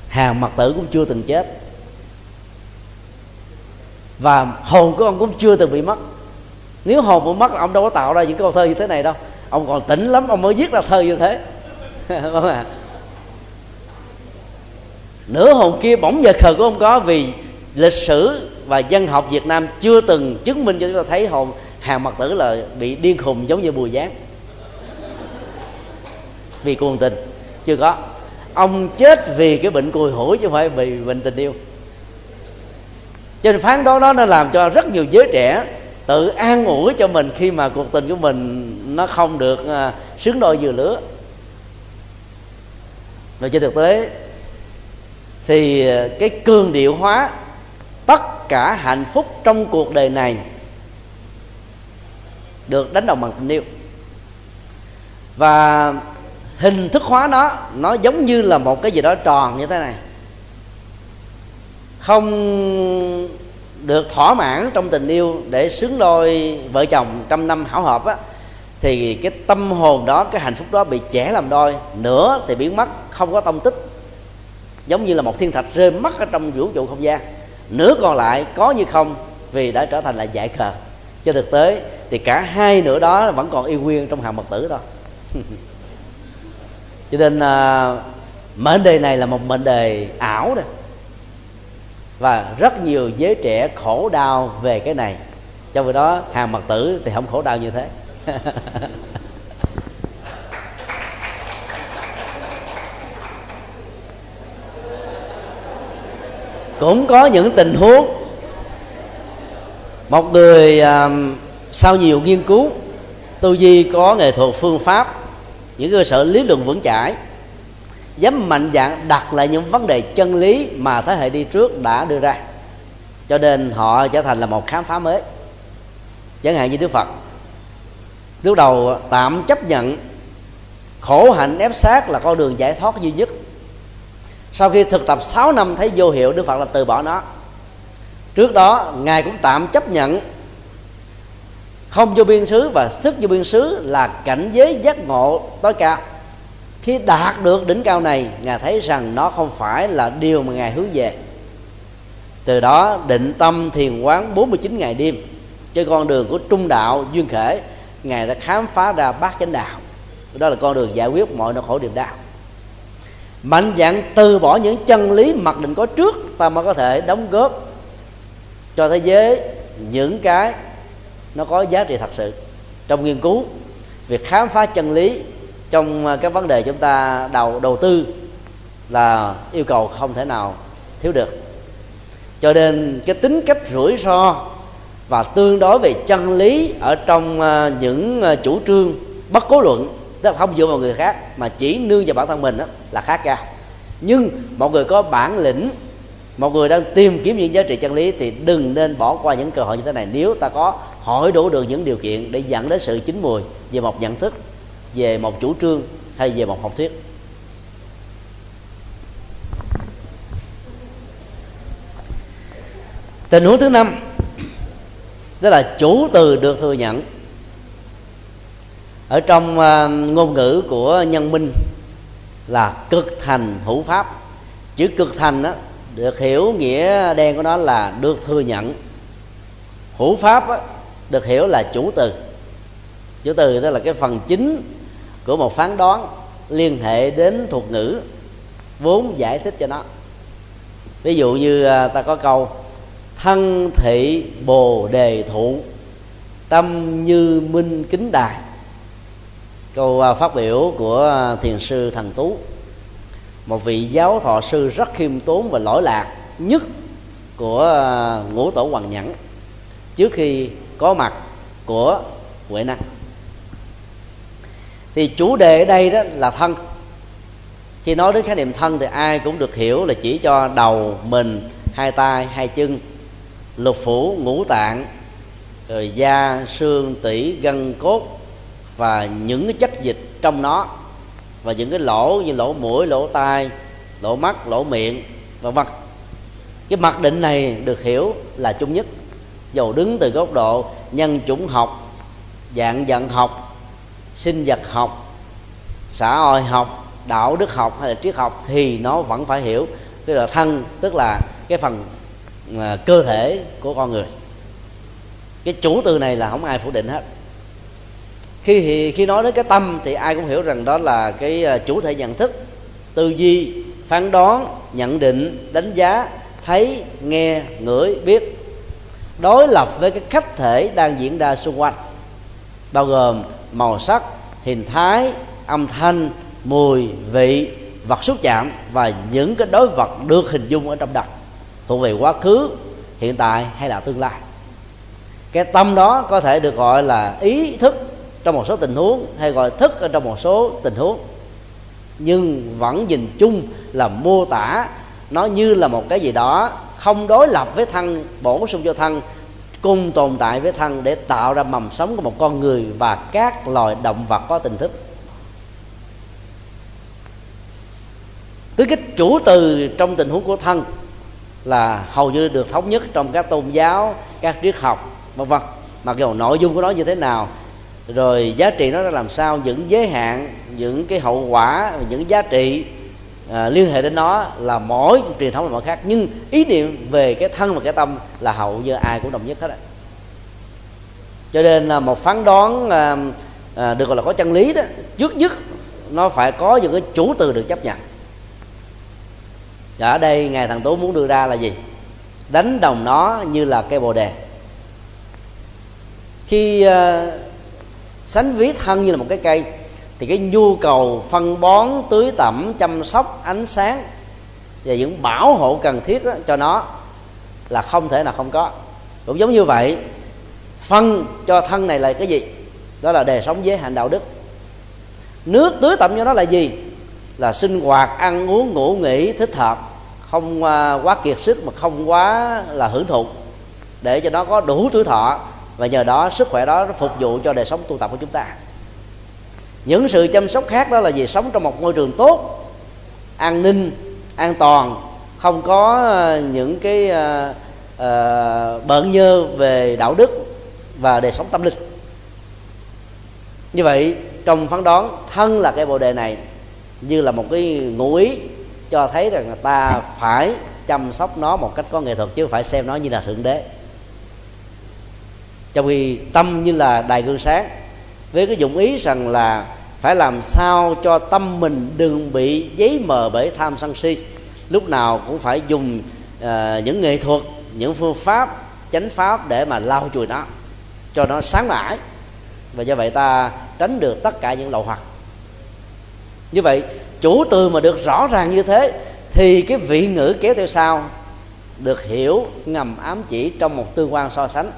Speaker 1: Hàng mặt tử cũng chưa từng chết. Và hồn của ông cũng chưa từng bị mất. Nếu hồn bị mất ông đâu có tạo ra những câu thơ như thế này đâu. Ông còn tỉnh lắm, ông mới viết ra thơ như thế. không à. Nửa hồn kia bỗng giờ khờ của ông có vì lịch sử và dân học Việt Nam chưa từng chứng minh cho chúng ta thấy hồn hàng mặt tử là bị điên khùng giống như bùi giáng. Vì cuồng tình, chưa có. Ông chết vì cái bệnh cùi hủi chứ không phải vì bệnh tình yêu. Cho nên phán đoán đó nó làm cho rất nhiều giới trẻ tự an ủi cho mình khi mà cuộc tình của mình nó không được à, xứng đôi vừa lứa và trên thực tế, thì ờ, cái cường điệu hóa tất cả hạnh phúc trong cuộc đời này được đánh đồng bằng tình yêu. Và hình thức hóa nó nó giống như là một cái gì đó tròn như thế này. Không được thỏa mãn trong tình yêu để xứng đôi vợ chồng trăm năm hảo hợp á, thì cái tâm hồn đó, cái hạnh phúc đó bị trẻ làm đôi, nửa thì biến mất không có tông tích. Giống như là một thiên thạch rơi mất ở trong vũ trụ không gian. Nửa còn lại có như không vì đã trở thành là giải khờ cho thực tế thì cả hai nửa đó vẫn còn yêu nguyên trong hàng mật tử thôi cho nên à, mệnh đề này là một mệnh đề ảo đó. Và rất nhiều giới trẻ khổ đau về cái này. Trong khi đó hàng mật tử thì không khổ đau như thế. cũng có những tình huống một người um, sau nhiều nghiên cứu tư duy có nghệ thuật phương pháp những cơ sở lý luận vững chãi dám mạnh dạng đặt lại những vấn đề chân lý mà thế hệ đi trước đã đưa ra. Cho nên họ trở thành là một khám phá mới. Chẳng hạn như đức phật lúc đầu tạm chấp nhận khổ hạnh ép sát là con đường giải thoát duy nhất sau khi thực tập 6 năm thấy vô hiệu, đức phật là từ bỏ nó. Trước đó, ngài cũng tạm chấp nhận không vô biên xứ và thức vô biên xứ là cảnh giới giác ngộ tối cao. Khi đạt được đỉnh cao này, ngài thấy rằng nó không phải là điều mà ngài hướng về. Từ đó, định tâm thiền quán 49 ngày đêm trên con đường của trung đạo duyên khể ngài đã khám phá ra bát chánh đạo. Đó là con đường giải quyết mọi nỗi khổ niềm đau mạnh dạng từ bỏ những chân lý mặc định có trước, ta mới có thể đóng góp cho thế giới những cái nó có giá trị thật sự. Trong nghiên cứu, việc khám phá chân lý trong à, các vấn đề chúng ta đầu đầu tư là yêu cầu không thể nào thiếu được. Cho nên cái tính cách rủi ro và tương đối về chân lý ở trong à, những à, chủ trương bất cố luận tức là không dựa vào người khác mà chỉ nương vào bản thân mình đó, là khá cao nhưng một người có bản lĩnh một người đang tìm kiếm những giá trị chân lý thì đừng nên bỏ qua những cơ hội như thế này. Nếu ta có hỏi đủ được những điều kiện để dẫn đến sự chín mùi về một nhận thức về một chủ trương hay về một học thuyết. Tình huống thứ năm đó là chủ từ được thừa nhận ở trong ờ, ngôn ngữ của nhân minh là cực thành hữu pháp. Chữ cực thành đó được hiểu nghĩa đen của nó là được thừa nhận. Hữu pháp đó, được hiểu là chủ từ. Chủ từ đó là cái phần chính của một phán đoán liên hệ đến thuật ngữ vốn giải thích cho nó. Ví dụ như ờ, ta có câu thân thị bồ đề thụ tâm như minh kính đài câu à, phát biểu của à, thiền sư thần tú. Một vị giáo thọ sư rất khiêm tốn và lỗi lạc nhất của à, ngũ tổ hoàng nhẫn trước khi có mặt của huệ năng. Thì chủ đề ở đây đó là thân. Khi nói đến khái niệm thân thì ai cũng được hiểu là chỉ cho đầu mình, hai tay, hai chân, lục phủ, ngũ tạng, rồi da, xương, tủy, gân, cốt và những cái chất dịch trong nó, và những cái lỗ như lỗ mũi, lỗ tai, lỗ mắt, lỗ miệng và mặt cái mặc định này được hiểu là chung nhất. Dầu đứng từ góc độ nhân chủng học, dạng dạng học, sinh vật học, xã hội học, đạo đức học hay là triết học thì nó vẫn phải hiểu, tức là thân, tức là cái phần à, cơ thể của con người. Cái chủ từ này là không ai phủ định hết khi khi nói đến cái tâm thì ai cũng hiểu rằng đó là cái ờ, chủ thể nhận thức, tư duy, phán đoán, nhận định, đánh giá, thấy, nghe, ngửi, biết. Đối lập với cái khách thể đang diễn ra xung quanh, bao gồm màu sắc, hình thái, âm thanh, mùi, vị, vật xúc chạm và những cái đối vật được hình dung ở trong đầu thuộc về quá khứ, hiện tại hay là tương lai. Cái tâm đó có thể được gọi là ý thức trong một số tình huống hay gọi thức ở trong một số tình huống. Nhưng vẫn nhìn chung là mô tả nó như là một cái gì đó không đối lập với thân, bổ sung cho thân, cùng tồn tại với thân để tạo ra mầm sống của một con người và các loài động vật có tình thức. Tứ cái chủ từ trong tình huống của thân là hầu như được thống nhất trong các tôn giáo, các triết học, vân vân. Mặc dù nội dung của nó như thế nào rồi giá trị nó ra làm sao? Những giới hạn những cái hậu quả những giá trị à, liên hệ đến nó là mỗi truyền thống là mỗi khác. Nhưng ý niệm về cái thân và cái tâm là hậu như ai cũng đồng nhất hết á. Cho nên là một phán đoán à, à, được gọi là có chân lý đó trước nhất nó phải có những cái chủ từ được chấp nhận. Và ở đây ngài thằng tú muốn đưa ra là gì? Đánh đồng nó như là cây bồ đề. Khi uh, sánh ví thân như là một cái cây. Thì cái nhu cầu phân bón tưới tẩm chăm sóc ánh sáng và những bảo hộ cần thiết đó, cho nó là không thể nào không có. Cũng giống như vậy phân cho thân này là cái gì? Đó là đề sống giới hạnh đạo đức. Nước tưới tẩm cho nó là gì? Là sinh hoạt ăn uống ngủ nghỉ thích hợp. Không à, quá kiệt sức mà không quá là hưởng thụ. Để cho nó có đủ tuổi thọ và nhờ đó sức khỏe đó nó phục vụ cho đời sống tu tập của chúng ta. Những sự chăm sóc khác đó là gì sống trong một môi trường tốt an ninh an toàn không có ờ, những cái ờ, ờ, uh, uh, bợn nhơ về đạo đức và đời sống tâm linh. Như vậy trong phán đoán thân là cái bồ đề này như là một cái ngụ ý cho thấy rằng người ta phải chăm sóc nó một cách có nghệ thuật chứ không phải xem nó như là thượng đế trong khi tâm như là đài gương sáng với cái dụng ý rằng là phải làm sao cho tâm mình đừng bị giấy mờ bởi tham sân si lúc nào cũng phải dùng uh, những nghệ thuật những phương pháp chánh pháp để mà lau chùi nó cho nó sáng mãi. Và do vậy ta tránh được tất cả những lậu hoặc. Như vậy chủ từ mà được rõ ràng như thế thì cái vị ngữ kéo theo sau được hiểu ngầm ám chỉ trong một tương quan so sánh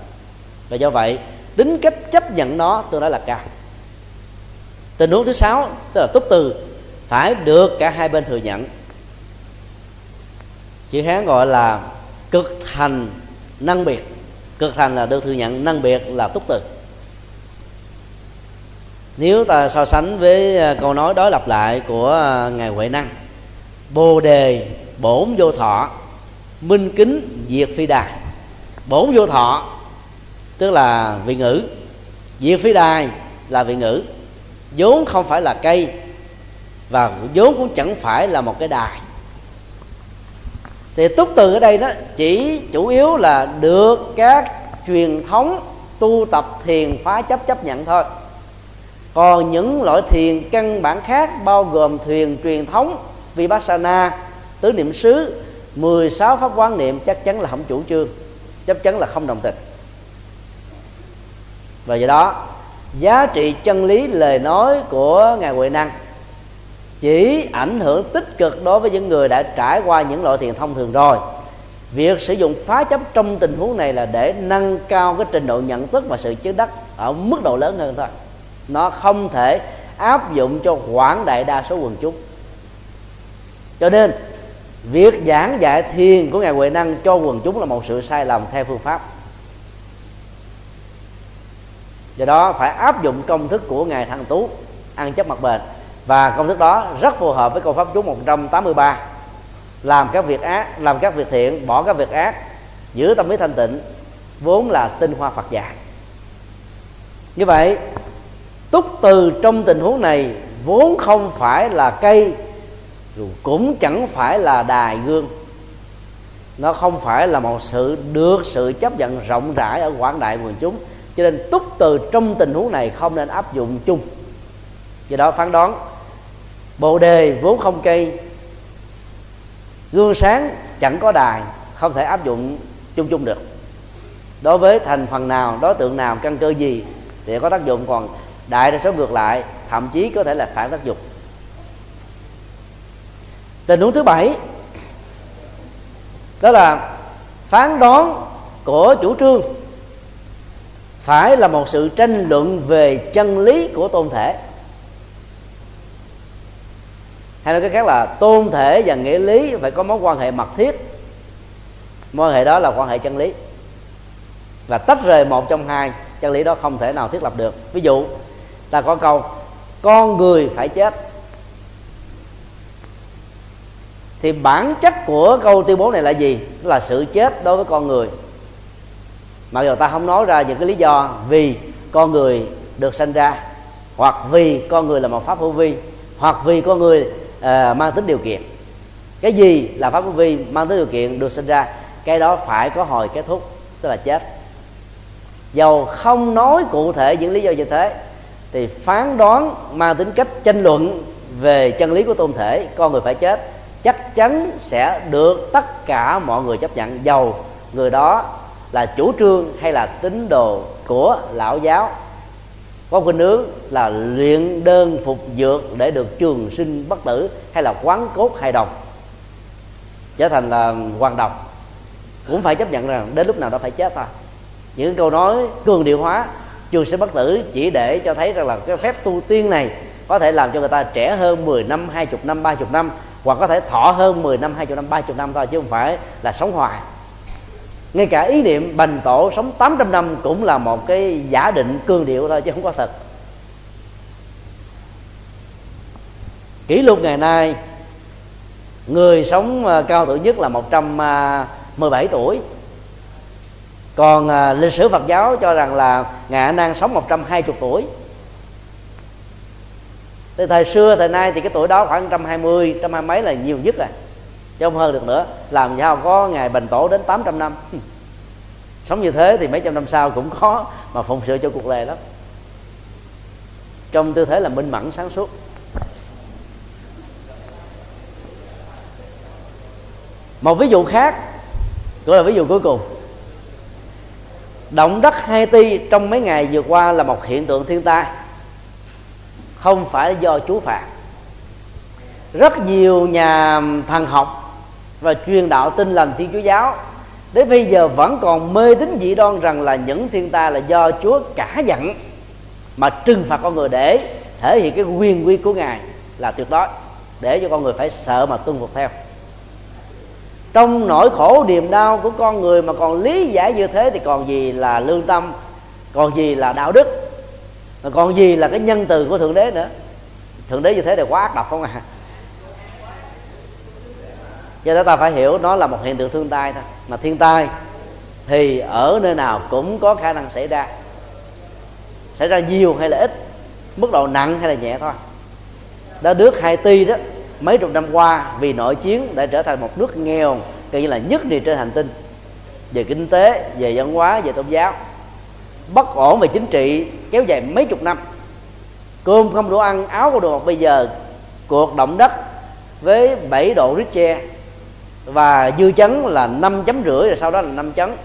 Speaker 1: và do vậy, tính cách chấp nhận nó tôi nói là cao. Tình huống thứ sáu, tức là túc từ, phải được cả hai bên thừa nhận. Chữ hán gọi là cực thành năng biệt. Cực thành là được thừa nhận, năng biệt là túc từ. Nếu ta so sánh với à, câu nói đối lập lại của à, ngài huệ năng, bồ đề bổn vô thọ, minh kính diệt phi đà. Bổn vô thọ tức là vị ngữ. Diệt phi đài là vị ngữ. Vốn không phải là cây. Và vốn cũng chẳng phải là một cái đài. Thì túc từ ở đây đó chỉ chủ yếu là được các truyền thống tu tập thiền phá chấp chấp nhận thôi. Còn những loại thiền căn bản khác bao gồm thiền truyền thống, vipassana, tứ niệm xứ 16 pháp quán niệm chắc chắn là không chủ trương, chắc chắn là không đồng tình và do đó, giá trị chân lý lời nói của ngài huệ năng chỉ ảnh hưởng tích cực đối với những người đã trải qua những loại thiền thông thường rồi. Việc sử dụng phá chấp trong tình huống này là để nâng cao cái trình độ nhận thức và sự chứng đắc ở mức độ lớn hơn thôi. Nó không thể áp dụng cho quảng đại đa số quần chúng. Cho nên, việc giảng dạy thiền của ngài huệ năng cho quần chúng là một sự sai lầm theo phương pháp. Do đó phải áp dụng công thức của ngài thằng tú, ăn chấp mặt bền. Và công thức đó rất phù hợp với câu pháp chú 183 làm các việc ác, làm các việc thiện, bỏ các việc ác, giữ tâm lý thanh tịnh, vốn là tinh hoa Phật dạy như vậy, túc từ trong tình huống này vốn không phải là cây cũng chẳng phải là đài gương. Nó không phải là một sự được sự chấp nhận rộng rãi ở quảng đại quần chúng cho nên túc từ trong tình huống này không nên áp dụng chung. Do đó phán đoán, bồ đề vốn không cây, gương sáng chẳng có đài, không thể áp dụng chung chung được. Đối với thành phần nào, đối tượng nào, căn cơ gì thì có tác dụng, còn đại đa số ngược lại, thậm chí có thể là phản tác dụng. Tình huống thứ bảy, đó là phán đoán của chủ trương phải là một sự tranh luận về chân lý của tôn thể. Hay nói cái khác là tôn thể và nghĩa lý phải có mối quan hệ mật thiết. Mối quan hệ đó là quan hệ chân lý. Và tách rời một trong hai chân lý đó không thể nào thiết lập được. Ví dụ, ta có câu, con người phải chết. Thì bản chất của câu tuyên bố này là gì? Là sự chết đối với con người mặc dù ta không nói ra những cái lý do vì con người được sinh ra hoặc vì con người là một pháp hữu vi hoặc vì con người uh, mang tính điều kiện. Cái gì là pháp hữu vi mang tính điều kiện được sinh ra cái đó phải có hồi kết thúc tức là chết. Dầu không nói cụ thể những lý do như thế thì phán đoán mang tính cách tranh luận về chân lý của tôn thể con người phải chết chắc chắn sẽ được tất cả mọi người chấp nhận dầu người đó là chủ trương hay là tín đồ của lão giáo. Có khuynh hướng là luyện đơn phục dược để được trường sinh bất tử hay là quán cốt hài đồng. Trở thành là hoàn đồng. Cũng phải chấp nhận rằng đến lúc nào đó phải chết thôi. Những câu nói cường điệu hóa trường sinh bất tử chỉ để cho thấy rằng là cái phép tu tiên này có thể làm cho người ta trẻ hơn 10 năm, 20 năm, 30 năm hoặc có thể thọ hơn 10 năm, 20 năm, 30 năm thôi chứ không phải là sống hoài ngay cả ý niệm bành tổ sống 800 năm cũng là một cái giả định cương điệu thôi chứ không có thật. Kỷ lục ngày nay người sống à, cao tuổi nhất là 117 à, tuổi. Còn à, lịch sử Phật giáo cho rằng là ngài A Nan sống 120 tuổi. Từ thời xưa thời nay thì cái tuổi đó khoảng 120 trăm hai mấy là nhiều nhất rồi chứ không hơn được nữa. Làm sao có ngày bành tổ đến 800 năm? Sống như thế thì mấy trăm năm sau cũng khó mà phụng sự cho cuộc đời lắm. Trong tư thế là minh mẫn sáng suốt. Một ví dụ khác cũng là ví dụ cuối cùng. Động đất Haiti trong mấy ngày vừa qua là một hiện tượng thiên tai. Không phải do Chúa phạt. Rất nhiều nhà thần học và truyền đạo tin lành thiên chúa giáo. Đến bây giờ vẫn còn mê tín dị đoan rằng là những thiên tai là do chúa cả giận mà trừng phạt con người để thể hiện cái quyền quy của ngài là tuyệt đối, để cho con người phải sợ mà tuân phục theo. Trong nỗi khổ niềm đau của con người mà còn lý giải như thế thì còn gì là lương tâm, còn gì là đạo đức còn gì là cái nhân từ của thượng đế nữa. Thượng đế như thế thì quá ác độc không à do đó ta phải hiểu nó là một hiện tượng thiên tai thôi. Mà thiên tai thì ở nơi nào cũng có khả năng xảy ra. Xảy ra nhiều hay là ít, mức độ nặng hay là nhẹ thôi. Đã nước Haiti đó, mấy chục năm qua vì nội chiến đã trở thành một nước nghèo coi như là nhất địa trên hành tinh. Về kinh tế, về văn hóa, về tôn giáo. Bất ổn về chính trị kéo dài mấy chục năm. Cơm không đủ ăn, áo không đủ mặc. Bây giờ cuộc động đất với 7 độ Richter và dư chấn là năm chấm rưỡi, rồi sau đó là năm chấn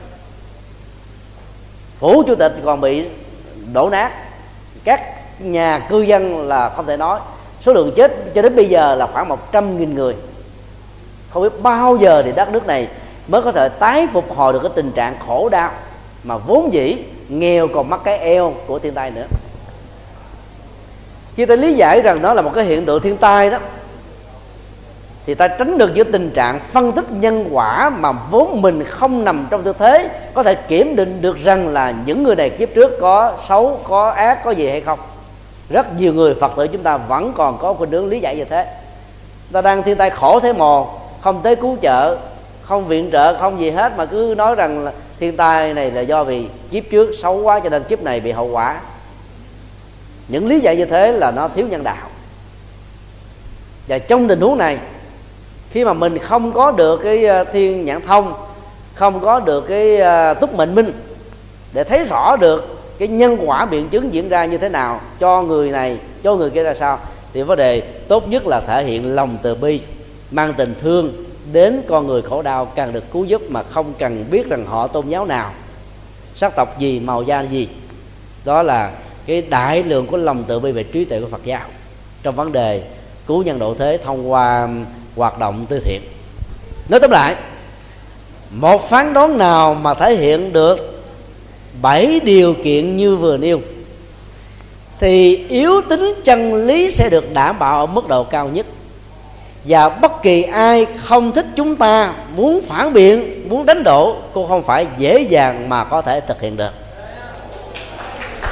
Speaker 1: phủ chủ tịch còn bị đổ nát. Các nhà cư dân là không thể nói. Số lượng chết cho đến bây giờ là khoảng một trăm nghìn người. Không biết bao giờ thì đất nước này mới có thể tái phục hồi được cái tình trạng khổ đau mà vốn dĩ nghèo còn mắc cái eo của thiên tai nữa. Khi ta lý giải rằng nó là một cái hiện tượng thiên tai đó thì ta tránh được giữa tình trạng phân tích nhân quả mà vốn mình không nằm trong tư thế, có thể kiểm định được rằng là những người này kiếp trước có xấu, có ác, có gì hay không. Rất nhiều người phật tử chúng ta vẫn còn có khuynh hướng lý giải như thế. Ta đang thiên tai khổ thế mồ không tới cứu trợ, không viện trợ, không gì hết, mà cứ nói rằng là thiên tai này là do vì kiếp trước xấu quá cho nên kiếp này bị hậu quả. Những lý giải như thế là nó thiếu nhân đạo. Và trong tình huống này khi mà mình không có được cái ờ, thiên nhãn thông, không có được cái ờ, túc mệnh minh, để thấy rõ được cái nhân quả biện chứng diễn ra như thế nào cho người này, cho người kia ra sao, thì vấn đề tốt nhất là thể hiện lòng từ bi, mang tình thương đến con người khổ đau càng được cứu giúp mà không cần biết rằng họ tôn giáo nào. Sắc tộc gì, màu da gì, đó là cái đại lượng của lòng từ bi về trí tuệ của Phật giáo. Trong vấn đề cứu nhân độ thế thông qua hoạt động từ thiện. Nói tóm lại, một phán đoán nào mà thể hiện được bảy điều kiện như vừa nêu, thì yếu tính chân lý sẽ được đảm bảo ở mức độ cao nhất. Và bất kỳ ai không thích chúng ta, muốn phản biện, muốn đánh đổ, cũng không phải dễ dàng mà có thể thực hiện được.